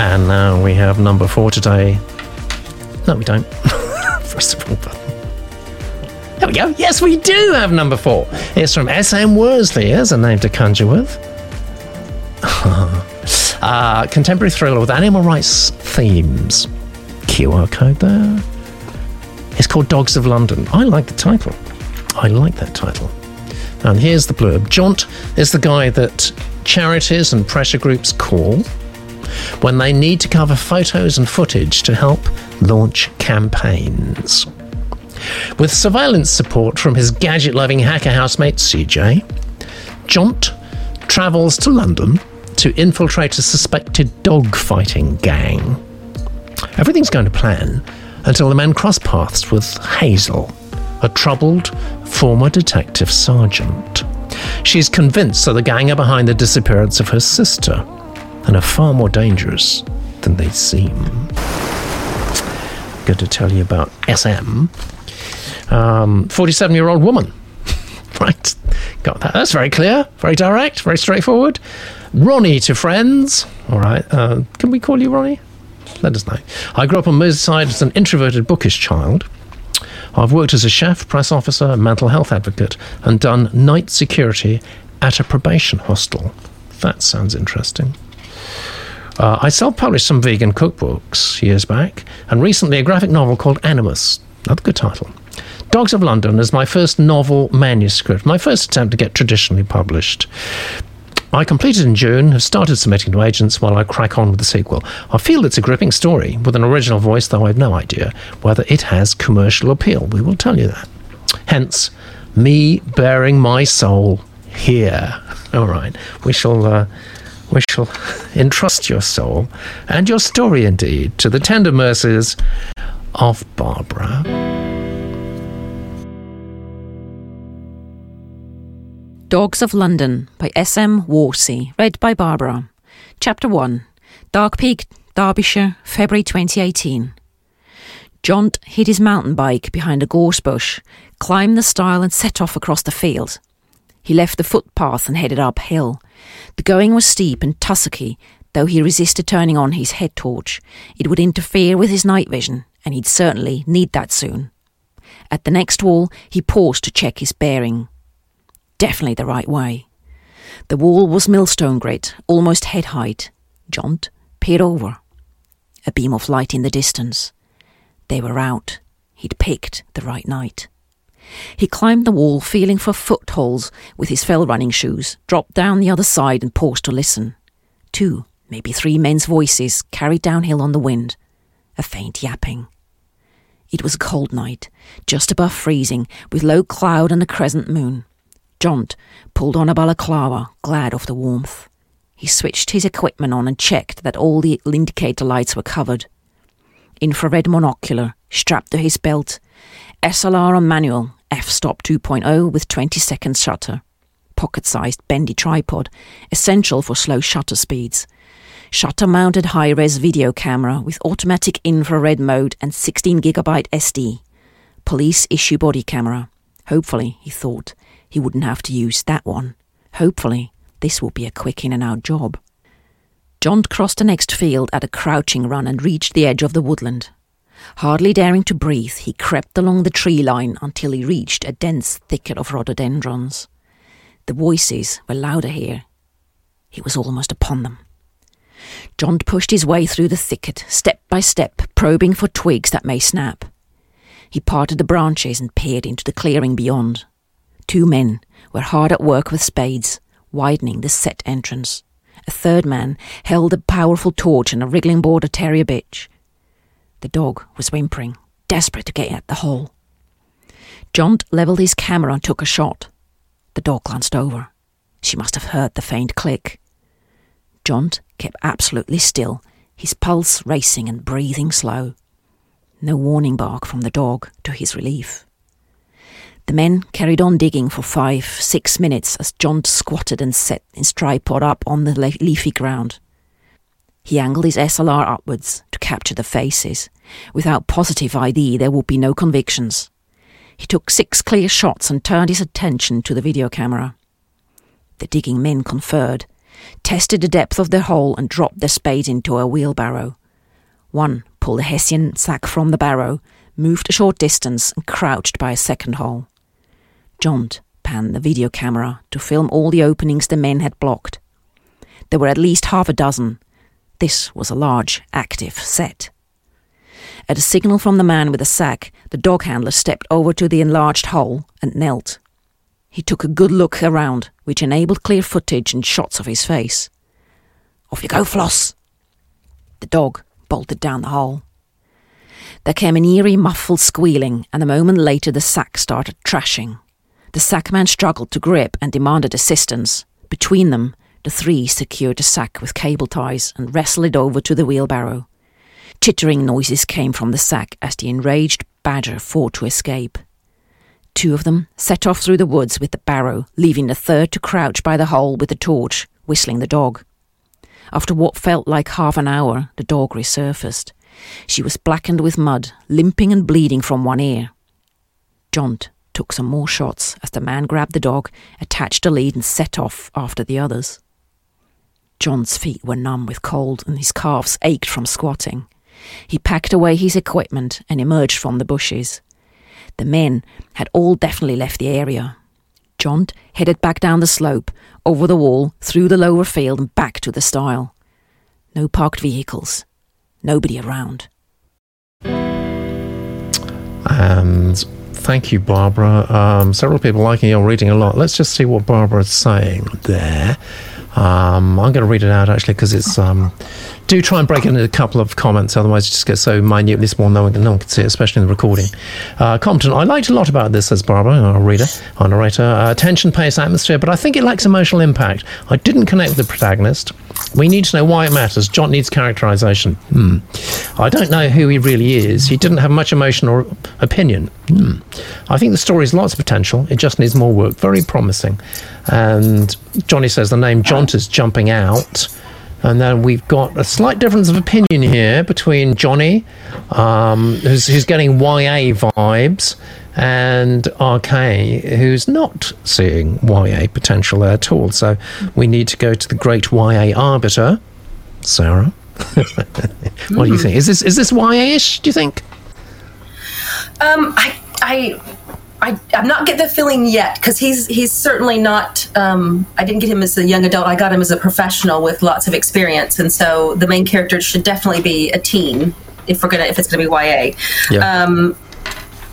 And now we have number four today. No, we don't. <laughs> First of all, button. There we go. Yes, we do have number four. It's from S.M. Worsley. Here's a name to conjure with. <laughs> uh, contemporary thriller with animal rights themes. QR code there. It's called Dogs of London. I like the title. I like that title. And here's the blurb Jaunt is the guy that charities and pressure groups call when they need to cover photos and footage to help launch campaigns. With surveillance support from his gadget loving hacker housemate CJ, Jaunt travels to London to infiltrate a suspected dogfighting gang. Everything's going to plan until the men cross paths with Hazel, a troubled former detective sergeant. She's convinced that the gang are behind the disappearance of her sister and are far more dangerous than they seem. Going to tell you about SM. Um, 47 year old woman. <laughs> right, got that. That's very clear, very direct, very straightforward. Ronnie to friends. All right, uh, can we call you Ronnie? Let us know. I grew up on Merseyside as an introverted, bookish child. I've worked as a chef, press officer, mental health advocate, and done night security at a probation hostel. That sounds interesting. Uh, I self published some vegan cookbooks years back, and recently a graphic novel called Animus. Another good title. Dogs of London is my first novel manuscript, my first attempt to get traditionally published. I completed in June, have started submitting to agents while I crack on with the sequel. I feel it's a gripping story with an original voice, though I've no idea whether it has commercial appeal. We will tell you that. Hence, me bearing my soul here. All right, we shall. Uh, we shall <laughs> entrust your soul and your story indeed to the tender mercies of Barbara. Dogs of London by S.M. Worsey, read by Barbara. Chapter 1 Dark Peak, Derbyshire, February 2018. Jaunt hid his mountain bike behind a gorse bush, climbed the stile, and set off across the field. He left the footpath and headed uphill. The going was steep and tussocky, though he resisted turning on his head torch. It would interfere with his night vision, and he'd certainly need that soon. At the next wall, he paused to check his bearing. Definitely the right way. The wall was millstone grit, almost head height. Jaunt peered over. A beam of light in the distance. They were out. He'd picked the right night. He climbed the wall, feeling for footholds with his fell running shoes, dropped down the other side and paused to listen. Two, maybe three men's voices carried downhill on the wind. A faint yapping. It was a cold night, just above freezing, with low cloud and a crescent moon. Jaunt pulled on a balaclava, glad of the warmth. He switched his equipment on and checked that all the indicator lights were covered. Infrared monocular strapped to his belt. SLR on manual, f-stop 2.0 with 20 second shutter. Pocket-sized bendy tripod, essential for slow shutter speeds shutter mounted high res video camera with automatic infrared mode and 16GB SD. Police issue body camera. Hopefully, he thought, he wouldn't have to use that one. Hopefully, this will be a quick in and out job. Jaunt crossed the next field at a crouching run and reached the edge of the woodland. Hardly daring to breathe, he crept along the tree line until he reached a dense thicket of rhododendrons. The voices were louder here. He was almost upon them. Jaunt pushed his way through the thicket, step by step, probing for twigs that may snap. He parted the branches and peered into the clearing beyond. Two men were hard at work with spades, widening the sett entrance. A third man held a powerful torch and a wriggling border terrier bitch. The dog was whimpering, desperate to get at the hole. Jaunt levelled his camera and took a shot. The dog glanced over. She must have heard the faint click. Jaunt kept absolutely still, his pulse racing and breathing slow. No warning bark from the dog, to his relief. The men carried on digging for five, six minutes as Jaunt squatted and set his tripod up on the leafy ground. He angled his SLR upwards to capture the faces. Without positive ID, there would be no convictions. He took six clear shots and turned his attention to the video camera. The digging men conferred, tested the depth of the hole, and dropped their spades into a wheelbarrow. One pulled a Hessian sack from the barrow, moved a short distance, and crouched by a second hole. Jaunt panned the video camera to film all the openings the men had blocked. There were at least half a dozen. This was a large, active sett. At a signal from the man with the sack, the dog handler stepped over to the enlarged hole and knelt. He took a good look around, which enabled clear footage and shots of his face. Off you go, Floss! The dog bolted down the hole. There came an eerie, muffled squealing, and a moment later the sack started trashing. The sackman struggled to grip and demanded assistance. Between them, the three secured the sack with cable ties and wrestled it over to the wheelbarrow. Chittering noises came from the sack as the enraged badger fought to escape. Two of them set off through the woods with the barrow, leaving the third to crouch by the hole with the torch, whistling the dog. After what felt like half an hour, the dog resurfaced. She was blackened with mud, limping and bleeding from one ear. Jaunt took some more shots as the man grabbed the dog, attached a lead, and set off after the others. Jaunt's feet were numb with cold and his calves ached from squatting. He packed away his equipment and emerged from the bushes. The men had all definitely left the area. Jaunt headed back down the slope, over the wall, through the lower field, and back to the stile. No parked vehicles. Nobody around. And thank you, Barbara. Um, several people liking your reading a lot. Let's just see what Barbara's saying there. Um, I'm going to read it out actually because it's. Um, do try and break it into a couple of comments, otherwise it just gets so minutely small no one, no one can see it, especially in the recording. Uh, Compton, I liked a lot about this, says Barbara, our reader, our narrator. Uh, tension, pace, atmosphere, but I think it lacks emotional impact. I didn't connect with the protagonist. We need to know why it matters. Jaunt needs characterization. Hmm. I don't know who he really is. He didn't have much emotion or opinion. Hmm. I think the story has lots of potential. It just needs more work. Very promising. And Johnny says the name Jaunt is jumping out. And then we've got a slight difference of opinion here between Johnny, um, who's, who's getting YA vibes, and RK, who's not seeing YA potential at all. So we need to go to the great YA arbiter, Sarah. <laughs> what do you think? Is this is this YA-ish? Do you think? Um, I, I, I, I'm not get the feeling yet because he's he's certainly not. Um, I didn't get him as a young adult. I got him as a professional with lots of experience, and so the main character should definitely be a teen if we're gonna if it's gonna be YA. Yeah. Um,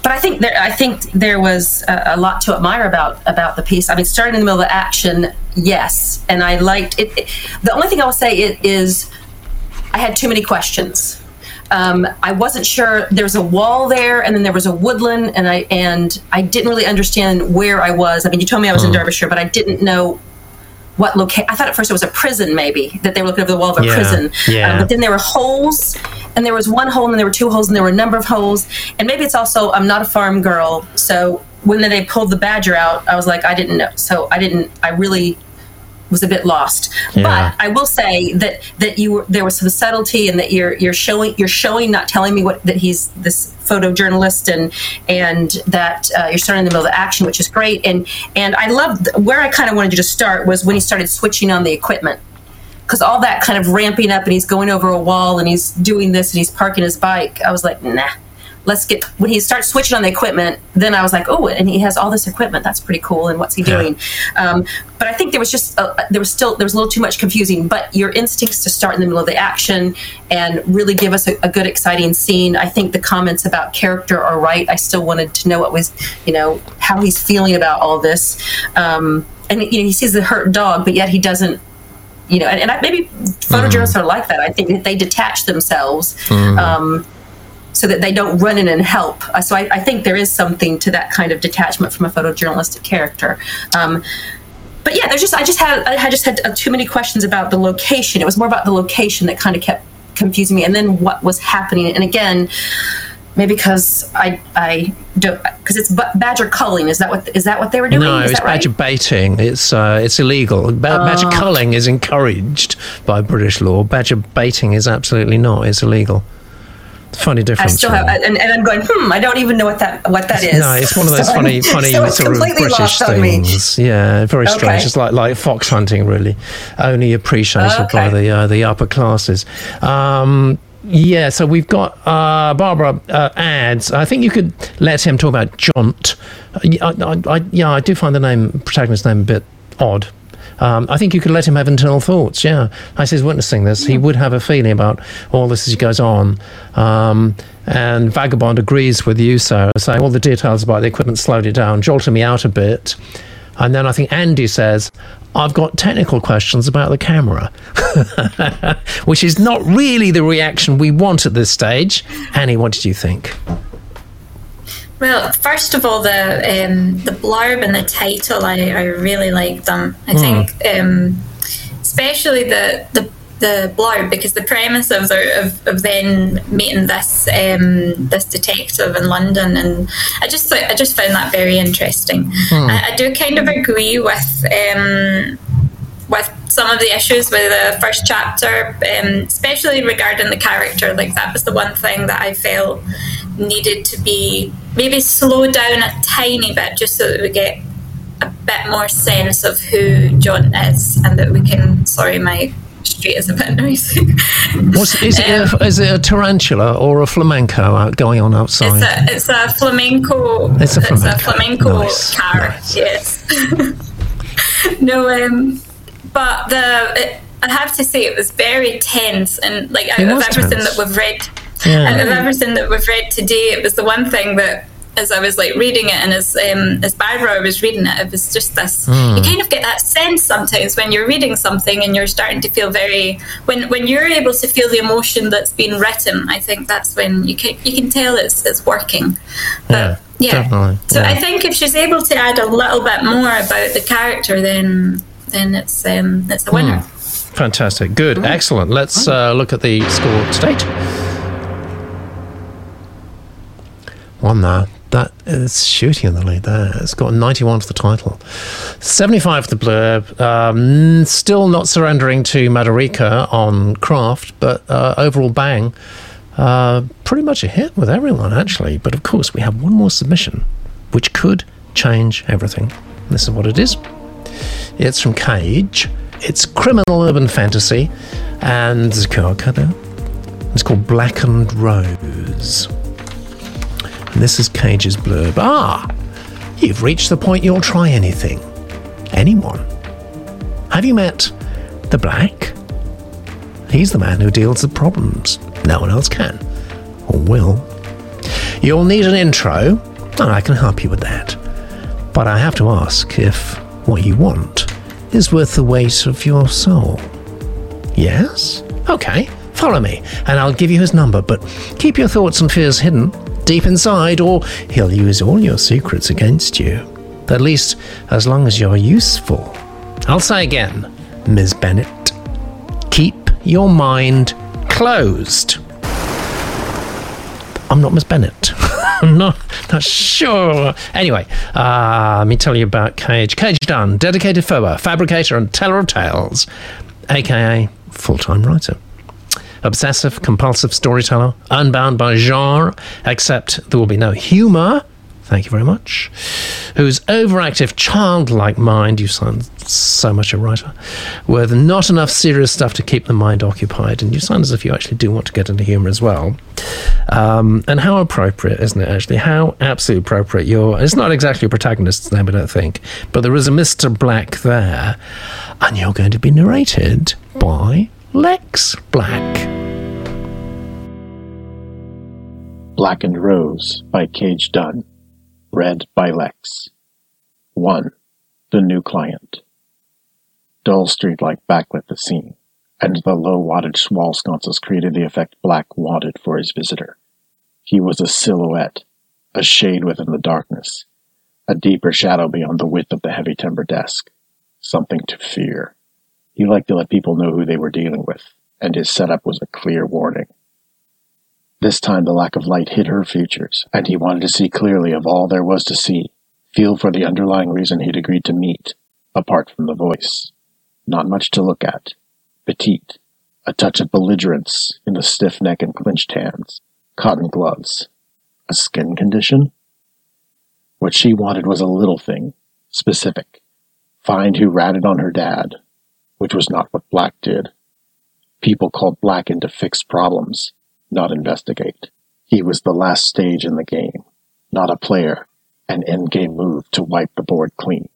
but I think there, I think there was a, a lot to admire about about the piece. I mean, starting in the middle of the action, yes, and I liked it. it the only thing I will say it is, I had too many questions. Um, I wasn't sure. There was a wall there, and then there was a woodland, and I and I didn't really understand where I was. I mean, you told me I was in Derbyshire, but I didn't know what location. I thought at first it was a prison, maybe that they were looking over the wall of a Yeah, prison. yeah. Um, but then there were holes, and there was one hole, and then there were two holes, and there were a number of holes. And maybe it's also I'm not a farm girl, so when they pulled the badger out, I was like, I didn't know. So I didn't. I really was a bit lost. Yeah. But I will say that that you were, there was some subtlety and that you're you're showing you're showing not telling me what that he's this photojournalist and and that uh, you're starting in the middle of the action, which is great. And and I loved where I kind of wanted you to start was when he started switching on the equipment because all that kind of ramping up and he's going over a wall and he's doing this and he's parking his bike. I was like, nah. Let's get when he starts switching on the equipment. Then I was like, oh, and he has all this equipment. That's pretty cool. And what's he Yeah. doing? Um, but I think there was just uh, there was still there was a little too much confusing. But your instincts to start in the middle of the action and really give us a, a good, exciting scene. I think the comments about character are right. I still wanted to know what was you know how he's feeling about all this. Um, and you know he sees the hurt dog, but yet he doesn't. You know, and, and I, maybe photojournalists are like that. I think that they detach themselves. Um, so that they don't run in and help. Uh, so I, I think there is something to that kind of detachment from a photojournalistic character. Um, but yeah, there's just I just had I just had uh, too many questions about the location. It was more about the location that kind of kept confusing me, and then what was happening. And again, maybe because I I don't because it's badger culling. Is that what is that what they were doing? No, is it's that right? badger baiting. It's uh, it's illegal. Ba- badger culling is encouraged by British law. Badger baiting is absolutely not. It's illegal. Funny I difference. still have, and, and I'm going. Hmm. I don't even know what that what that is. No, it's one of those <laughs> So funny, funny so sort of British lost on me. things. Yeah, very strange. Okay. It's like like fox hunting, really, only appreciated by the uh, the upper classes. Um, yeah, so we've got uh, Barbara uh, ads. I think you could let him talk about Jaunt. Uh, I, I, I, yeah, I do find the name protagonist's name a bit odd. Um, I think you could let him have internal thoughts. Yeah, as he's witnessing this, he would have a feeling about all this as he goes on. Um, and Vagabond agrees with you, Sarah, saying all the details about the equipment slowed it down, jolted me out a bit. And then I think Andy says, I've got technical questions about the camera, <laughs> which is not really the reaction we want at this stage. Annie, what did you think? Well, first of all, the um, the blurb and the title, I, I really like them. I think, um, especially the, the the blurb, because the premise of the, of, of then meeting this um, this detective in London, and I just thought- I just found that very interesting. I, I do kind of agree with. Um, with some of the issues with the first chapter, um, especially regarding the character. Like that was the one thing that I felt needed to be maybe slowed down a tiny bit, just so that we get a bit more sense of who John is, and that we can. Sorry, my street is a bit <laughs> noisy. What's, is, it a, is it a tarantula or a flamenco out going on outside? It's a it's a flamenco. It's a flamenco. flamenco Nice, car. nice. Yes. <laughs> no, um, but the it, I have to say it was very tense and like out of everything tense. that we've read, Yeah. out of everything that we've read today, it was the one thing that. As I was like reading it, and as um, as Barbara was reading it, it was just this. Hmm. You kind of get that sense sometimes when you're reading something and you're starting to feel very when when you're able to feel the emotion that's been written. I think that's when you can you can tell it's it's working. yeah, definitely. So yeah. I think if she's able to add a little bit more about the character, then then it's um, it's a winner. Fantastic. Good. Excellent. Let's uh, look at the score to One there. that is shooting in the lead there. It's got 91 for the title, 75 for the blurb. Um, still not surrendering to Madhurika on craft, but uh, overall bang. Uh, pretty much a hit with everyone, actually. But of course, we have one more submission, which could change everything. This is what it is. It's from Cage. It's criminal urban fantasy, and there's. It's called Blackened Rose. And this is Cage's blurb. Ah, you've reached the point you'll try anything. Anyone. Have you met the Black? He's the man who deals with problems. No one else can. Or will. You'll need an intro, and I can help you with that. But I have to ask if what you want is worth the weight of your soul. Yes? Okay, follow me, and I'll give you his number, but keep your thoughts and fears hidden deep inside, or he'll use all your secrets against you. At least as long as you're useful. I'll say again, Ms. Bennett, keep your mind closed. I'm not Miss Bennett. <laughs> I'm not, not sure. Anyway, uh, let me tell you about Cage. Cage Dunn, dedicated foer, fabricator, and teller of tales, aka full time writer. Obsessive, compulsive storyteller, unbound by genre, except there will be no humour. Thank you very much. Whose overactive, childlike mind, you sound so much a writer, with not enough serious stuff to keep the mind occupied. And you sound as if you actually do want to get into humour as well. Um, and how appropriate, isn't it, actually? How absolutely appropriate. You're, it's not exactly a protagonist's name, I don't think, but there is a Mr. Black there, and you're going to be narrated by Lex Black. Blackened Rose by Cage Dunn. Read by Lex. 1. The New Client. Dull streetlight backlit the scene, and the low wattage wall sconces created the effect Black wanted for his visitor. He was a silhouette, a shade within the darkness, a deeper shadow beyond the width of the heavy timber desk. Something to fear. He liked to let people know who they were dealing with, and his setup was a clear warning. This time the lack of light hid her features, and he wanted to see clearly of all there was to see, feel for the underlying reason he'd agreed to meet, apart from the voice. Not much to look at. Petite. A touch of belligerence in the stiff neck and clenched hands. Cotton gloves. A skin condition? What she wanted was a little thing. Specific. Find who ratted on her dad. Which was not what Black did. People called Black in to fix problems not investigate. He was the last stage in the game, not a player, an endgame move to wipe the board clean.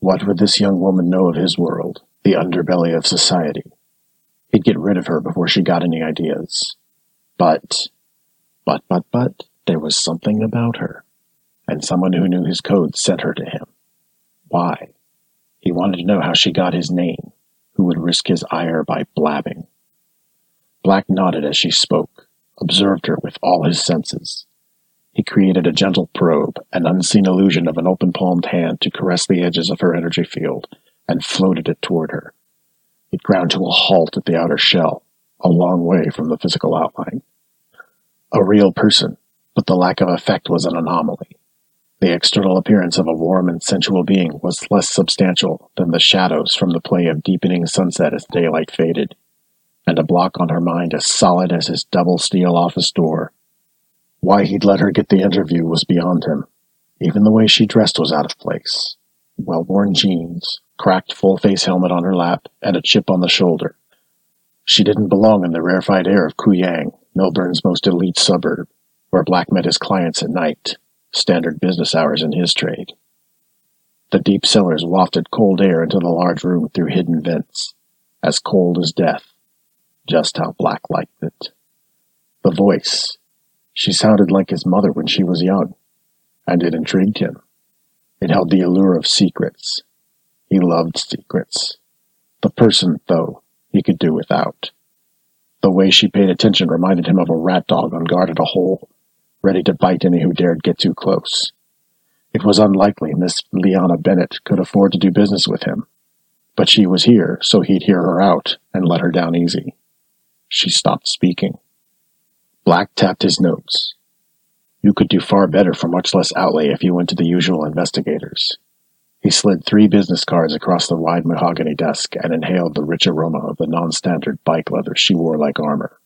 What would this young woman know of his world, the underbelly of society? He'd get rid of her before she got any ideas. But, but, but, but, there was something about her, and someone who knew his code sent her to him. Why? He wanted to know how she got his name, who would risk his ire by blabbing. Black nodded as she spoke, observed her with all his senses. He created a gentle probe, an unseen illusion of an open palmed hand to caress the edges of her energy field, and floated it toward her. It ground to a halt at the outer shell, a long way from the physical outline. A real person, but the lack of effect was an anomaly. The external appearance of a warm and sensual being was less substantial than the shadows from the play of deepening sunset as daylight faded and a block on her mind as solid as his double steel office door. Why he'd let her get the interview was beyond him. Even the way she dressed was out of place. Well worn jeans, cracked full face helmet on her lap, and a chip on the shoulder. She didn't belong in the rarefied air of Kooyong, Melbourne's most elite suburb, where Black met his clients at night, standard business hours in his trade. The deep cellars wafted cold air into the large room through hidden vents, as cold as death just how Black liked it. The voice. She sounded like his mother when she was young, and it intrigued him. It held the allure of secrets. He loved secrets. The person, though, he could do without. The way she paid attention reminded him of a rat dog on guard at a hole, ready to bite any who dared get too close. It was unlikely Miss Liana Bennett could afford to do business with him, but she was here, so he'd hear her out and let her down easy. She stopped speaking. Black tapped his notes. You could do far better for much less outlay if you went to the usual investigators. He slid three business cards across the wide mahogany desk and inhaled the rich aroma of the non standard bike leather she wore like armor.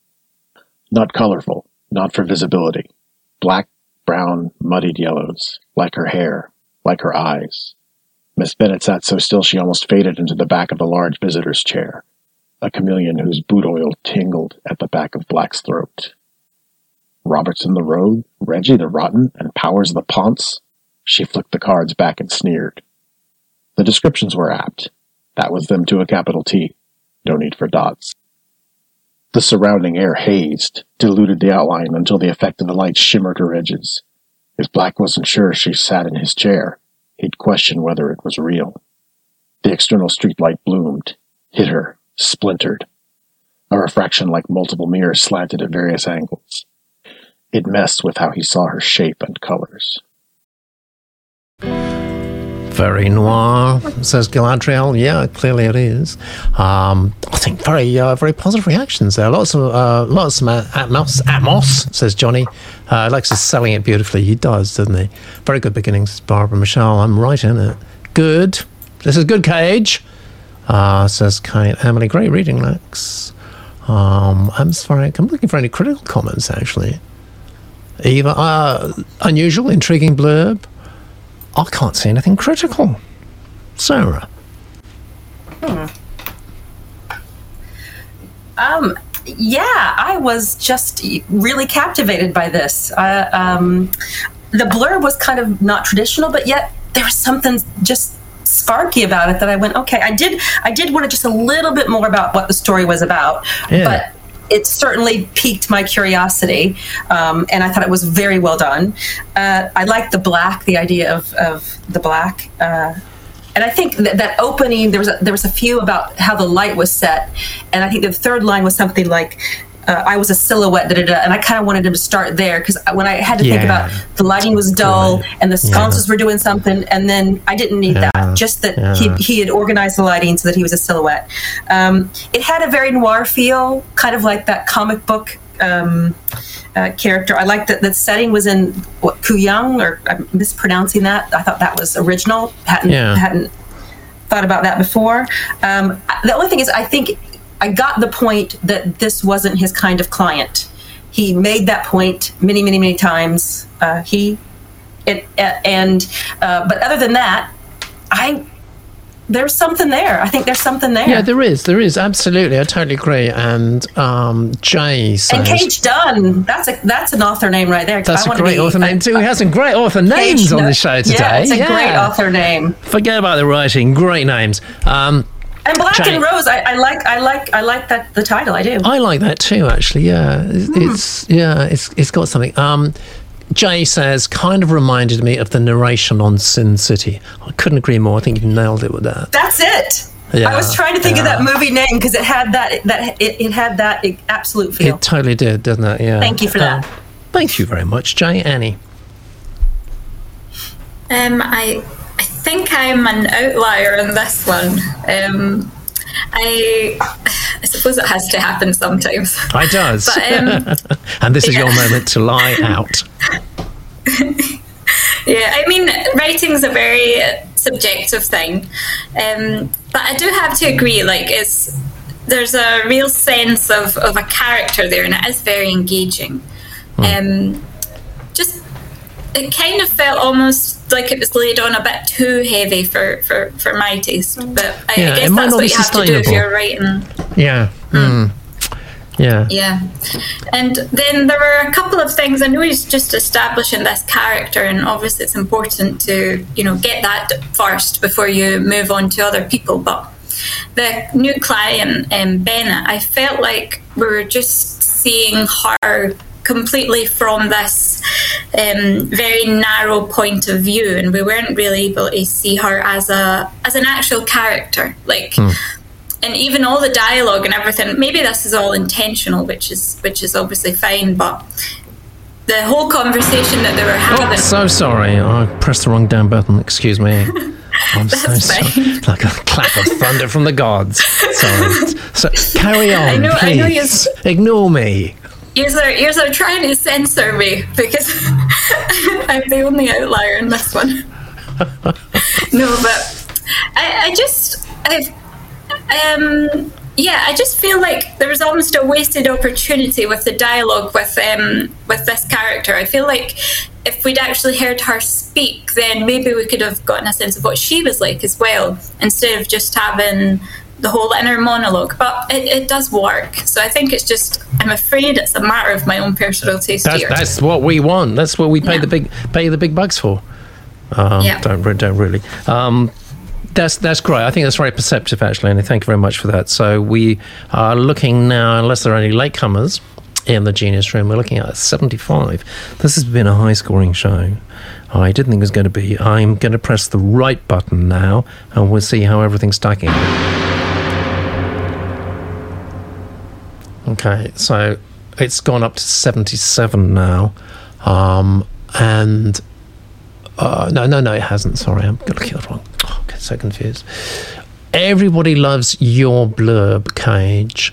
Not colorful, not for visibility. Black, brown, muddied yellows, like her hair, like her eyes. Miss Bennett sat so still she almost faded into the back of the large visitor's chair, a chameleon whose boot oil tingled at the back of Black's throat. Robertson the Rogue, Reggie the Rotten, and Powers the Ponce? She flicked the cards back and sneered. The descriptions were apt. That was them to a capital T. No need for dots. The surrounding air hazed, diluted the outline until the effect of the light shimmered her edges. If Black wasn't sure she sat in his chair, he'd question whether it was real. The external streetlight bloomed, hit her, splintered. A refraction like multiple mirrors slanted at various angles. It messed with how he saw her shape and colors. Very noir, says Galadriel. Yeah, clearly it is. Um, I think very, uh, very positive reactions there. Lots of, uh, lots of atmos, atmos, says Johnny. Uh, Alex is selling it beautifully. He does, doesn't he? Very good beginnings, Barbara Michelle. I'm right in it. Good. This is good, Cage. Uh, says Kate. Emily, great reading, Lex. Um, I'm sorry, I'm looking for any critical comments, actually. Eva, uh, unusual, intriguing blurb. I can't see anything critical. Sarah. Hmm. Um, yeah, I was just really captivated by this. Uh, um, the blurb was kind of not traditional, but yet there was something just sparky about it that I went, okay, I did, I did want to just a little bit more about what the story was about, Yeah. but it certainly piqued my curiosity, um, and I thought it was very well done. Uh, I liked the black, the idea of, of the black. Uh, and I think that, that opening there was a, there was a few about how the light was set, and I think the third line was something like. Uh, I was a silhouette, da, da, da, and I kind of wanted him to start there because when I had to think about the lighting was dull and the sconces Yeah. were doing something, and then I didn't need Yeah. that. Just that Yeah. he, he had organized the lighting so that he was a silhouette. Um, it had a very noir feel, kind of like that comic book um, uh, character. I like that the setting was in what Kooyong, or I'm mispronouncing that. I thought that was original. Hadn't Yeah. hadn't thought about that before. Um, the only thing is, I think I got the point that this wasn't his kind of client. He made that point many, many, many times. Uh, he, it, uh, and uh, but other than that, I there's something there. I think there's something there. Yeah, there is. There is absolutely. I totally agree. And um, Jay says and Cage Dunn, that's a that's an author name right there. that's I a great author name too. We have some great author names Cage on the show today. Yeah, it's a great author name. Forget about the writing. Great names. Um, And Black Jay- and Rose, I, I like, I like, I like that the title. I do. I like that too. Actually, yeah, it's, it's yeah, it's it's got something. Um, Jay says, kind of reminded me of the narration on Sin City. I couldn't agree more. I think you nailed it with that. That's it. Yeah, I was trying to think of that movie name because it had that that it, it had that absolute feel. It totally did, didn't it? Yeah. Thank you for that. Um, thank you very much, Jay. Annie. Um, I I think I'm an outlier on this one. Um, I I suppose it has to happen sometimes. I does. But, um, <laughs> and this is your moment to lie out. <laughs> Yeah, I mean, writing's a very subjective thing, um, but I do have to agree. Like, it's there's a real sense of, of a character there, and it is very engaging. Um, just it kind of felt almost like it was laid on a bit too heavy for, for, for my taste. But I, Yeah, I guess that's what you have to do if you're writing. Yeah. Mm. Yeah. Yeah. And then there were a couple of things. I know he's just establishing this character, and obviously it's important to, you know, get that first before you move on to other people. But the new client, um, Bennett, I felt like we were just seeing her completely from this um, very narrow point of view, and we weren't really able to see her as a as an actual character. Like and even all the dialogue and everything maybe this is all intentional which is which is obviously fine but the whole conversation that they were having Oh, so sorry. I pressed the wrong down button. Excuse me. <laughs> I'm so That's sorry. Like a clap of thunder from the gods. Sorry. So carry <laughs> on, I know- I please. know you're- Ignore me. You're, you're trying to censor me because <laughs> I'm the only outlier in this one. <laughs> no, but I, I just, I've, um, yeah, I just feel like there was almost a wasted opportunity with the dialogue with um, with this character. I feel like if we'd actually heard her speak, then maybe we could have gotten a sense of what she was like as well, instead of just having the whole inner monologue. But it, it does work. So I think it's just, I'm afraid it's a matter of my own personal taste That's, here. that's what we want. That's what we pay Yeah. the big pay the big bucks for. Um, Yeah. Don't don't really. Um, that's that's great. I think that's very perceptive, actually, and thank you very much for that. So we are looking now, unless there are any latecomers in the Genius Room, we're looking at 75. This has been a high scoring show. I didn't think it was going to be. I'm going to press the right button now, and we'll see how everything's stacking. Okay, so it's gone up to 77 now. Um, and uh, no, no, no, it hasn't. Sorry, I'm looking at it wrong. Oh, I get so confused. Everybody loves your blurb, Cage.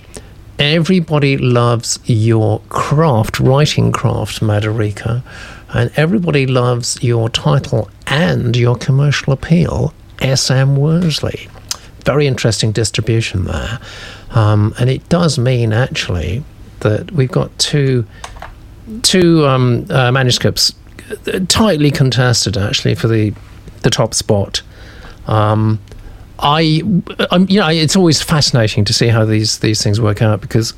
Everybody loves your craft, writing craft, Madhurika. And everybody loves your title and your commercial appeal, S.M. Worsley. Very interesting distribution there. Um, and it does mean, actually, that we've got two two um, uh, manuscripts uh, tightly contested actually for the the top spot. Um, I, um, you know, it's always fascinating to see how these these things work out because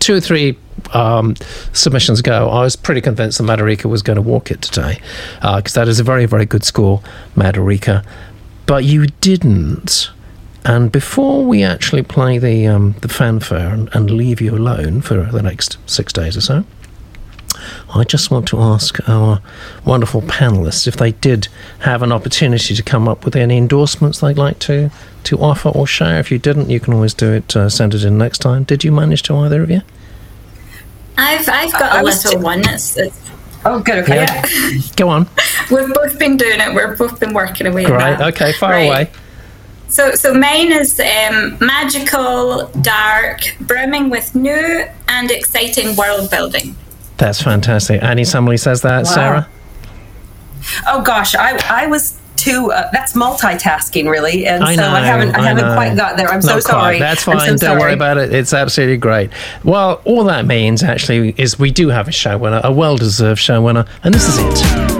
two or three um, submissions ago, I was pretty convinced that Madhurika was going to walk it today because that is a very very good score, Madhurika. But you didn't. And before we actually play the um, the fanfare and, and leave you alone for the next six days or so, I just want to ask our wonderful panelists if they did have an opportunity to come up with any endorsements they'd like to, to offer or share. If you didn't, you can always do it, uh, send it in next time. Did you manage to, either of you? I've, I've got I a was little t- one. It's, it's, Oh, good. Okay. Yeah. <laughs> Go on. we've both been doing it. We've both been working away. at Great. Okay, far Right. away. So, so mine is um, magical, dark, brimming with new and exciting world building. That's fantastic. Annie Sumley says that. Wow. Sarah? Oh gosh, I I was too. Uh, that's multitasking, really, and I so know, I haven't I, I haven't know. quite got there. I'm so quite. sorry. That's fine. so Don't worry about it. It's absolutely great. Well, all that means actually is we do have a show winner, a well deserved show winner, and this is it.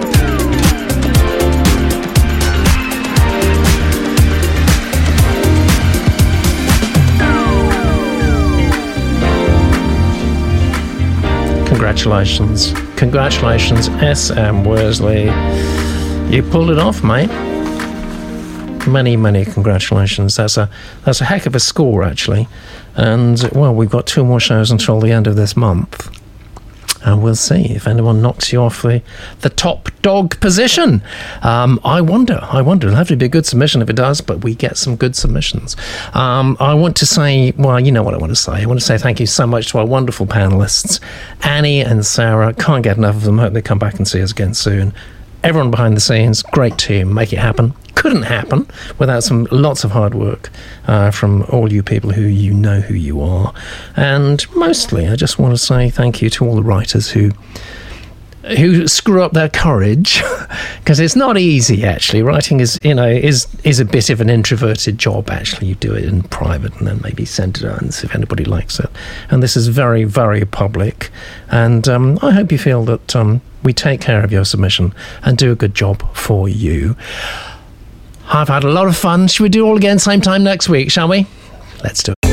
Congratulations. Congratulations, S.M. Worsley. You pulled it off, mate many, many congratulations. That's a that's a heck of a score, actually. And well, we've got two more shows until the end of this month, and we'll see if anyone knocks you off the the top dog position. Um, I wonder. I wonder. It'll have to be a good submission if it does, but we get some good submissions. Um, I want to say, well, you know what I want to say. I want to say thank you so much to our wonderful panelists, Annie and Sarah. Can't get enough of them. Hope they come back and see us again soon everyone behind the scenes, great team, make it happen. Couldn't happen without some lots of hard work uh, from all you people who you know who you are. And mostly, I just want to say thank you to all the writers who who screw up their courage <laughs> because it's not easy actually. Writing is you know is is a bit of an introverted job actually. You do it in private and then maybe send it out and see if anybody likes it. And this is very very public. And um, i hope you feel that um, we take care of your submission and do a good job for you. I've had a lot of fun. Should we do all again same time next week shall we? Let's do it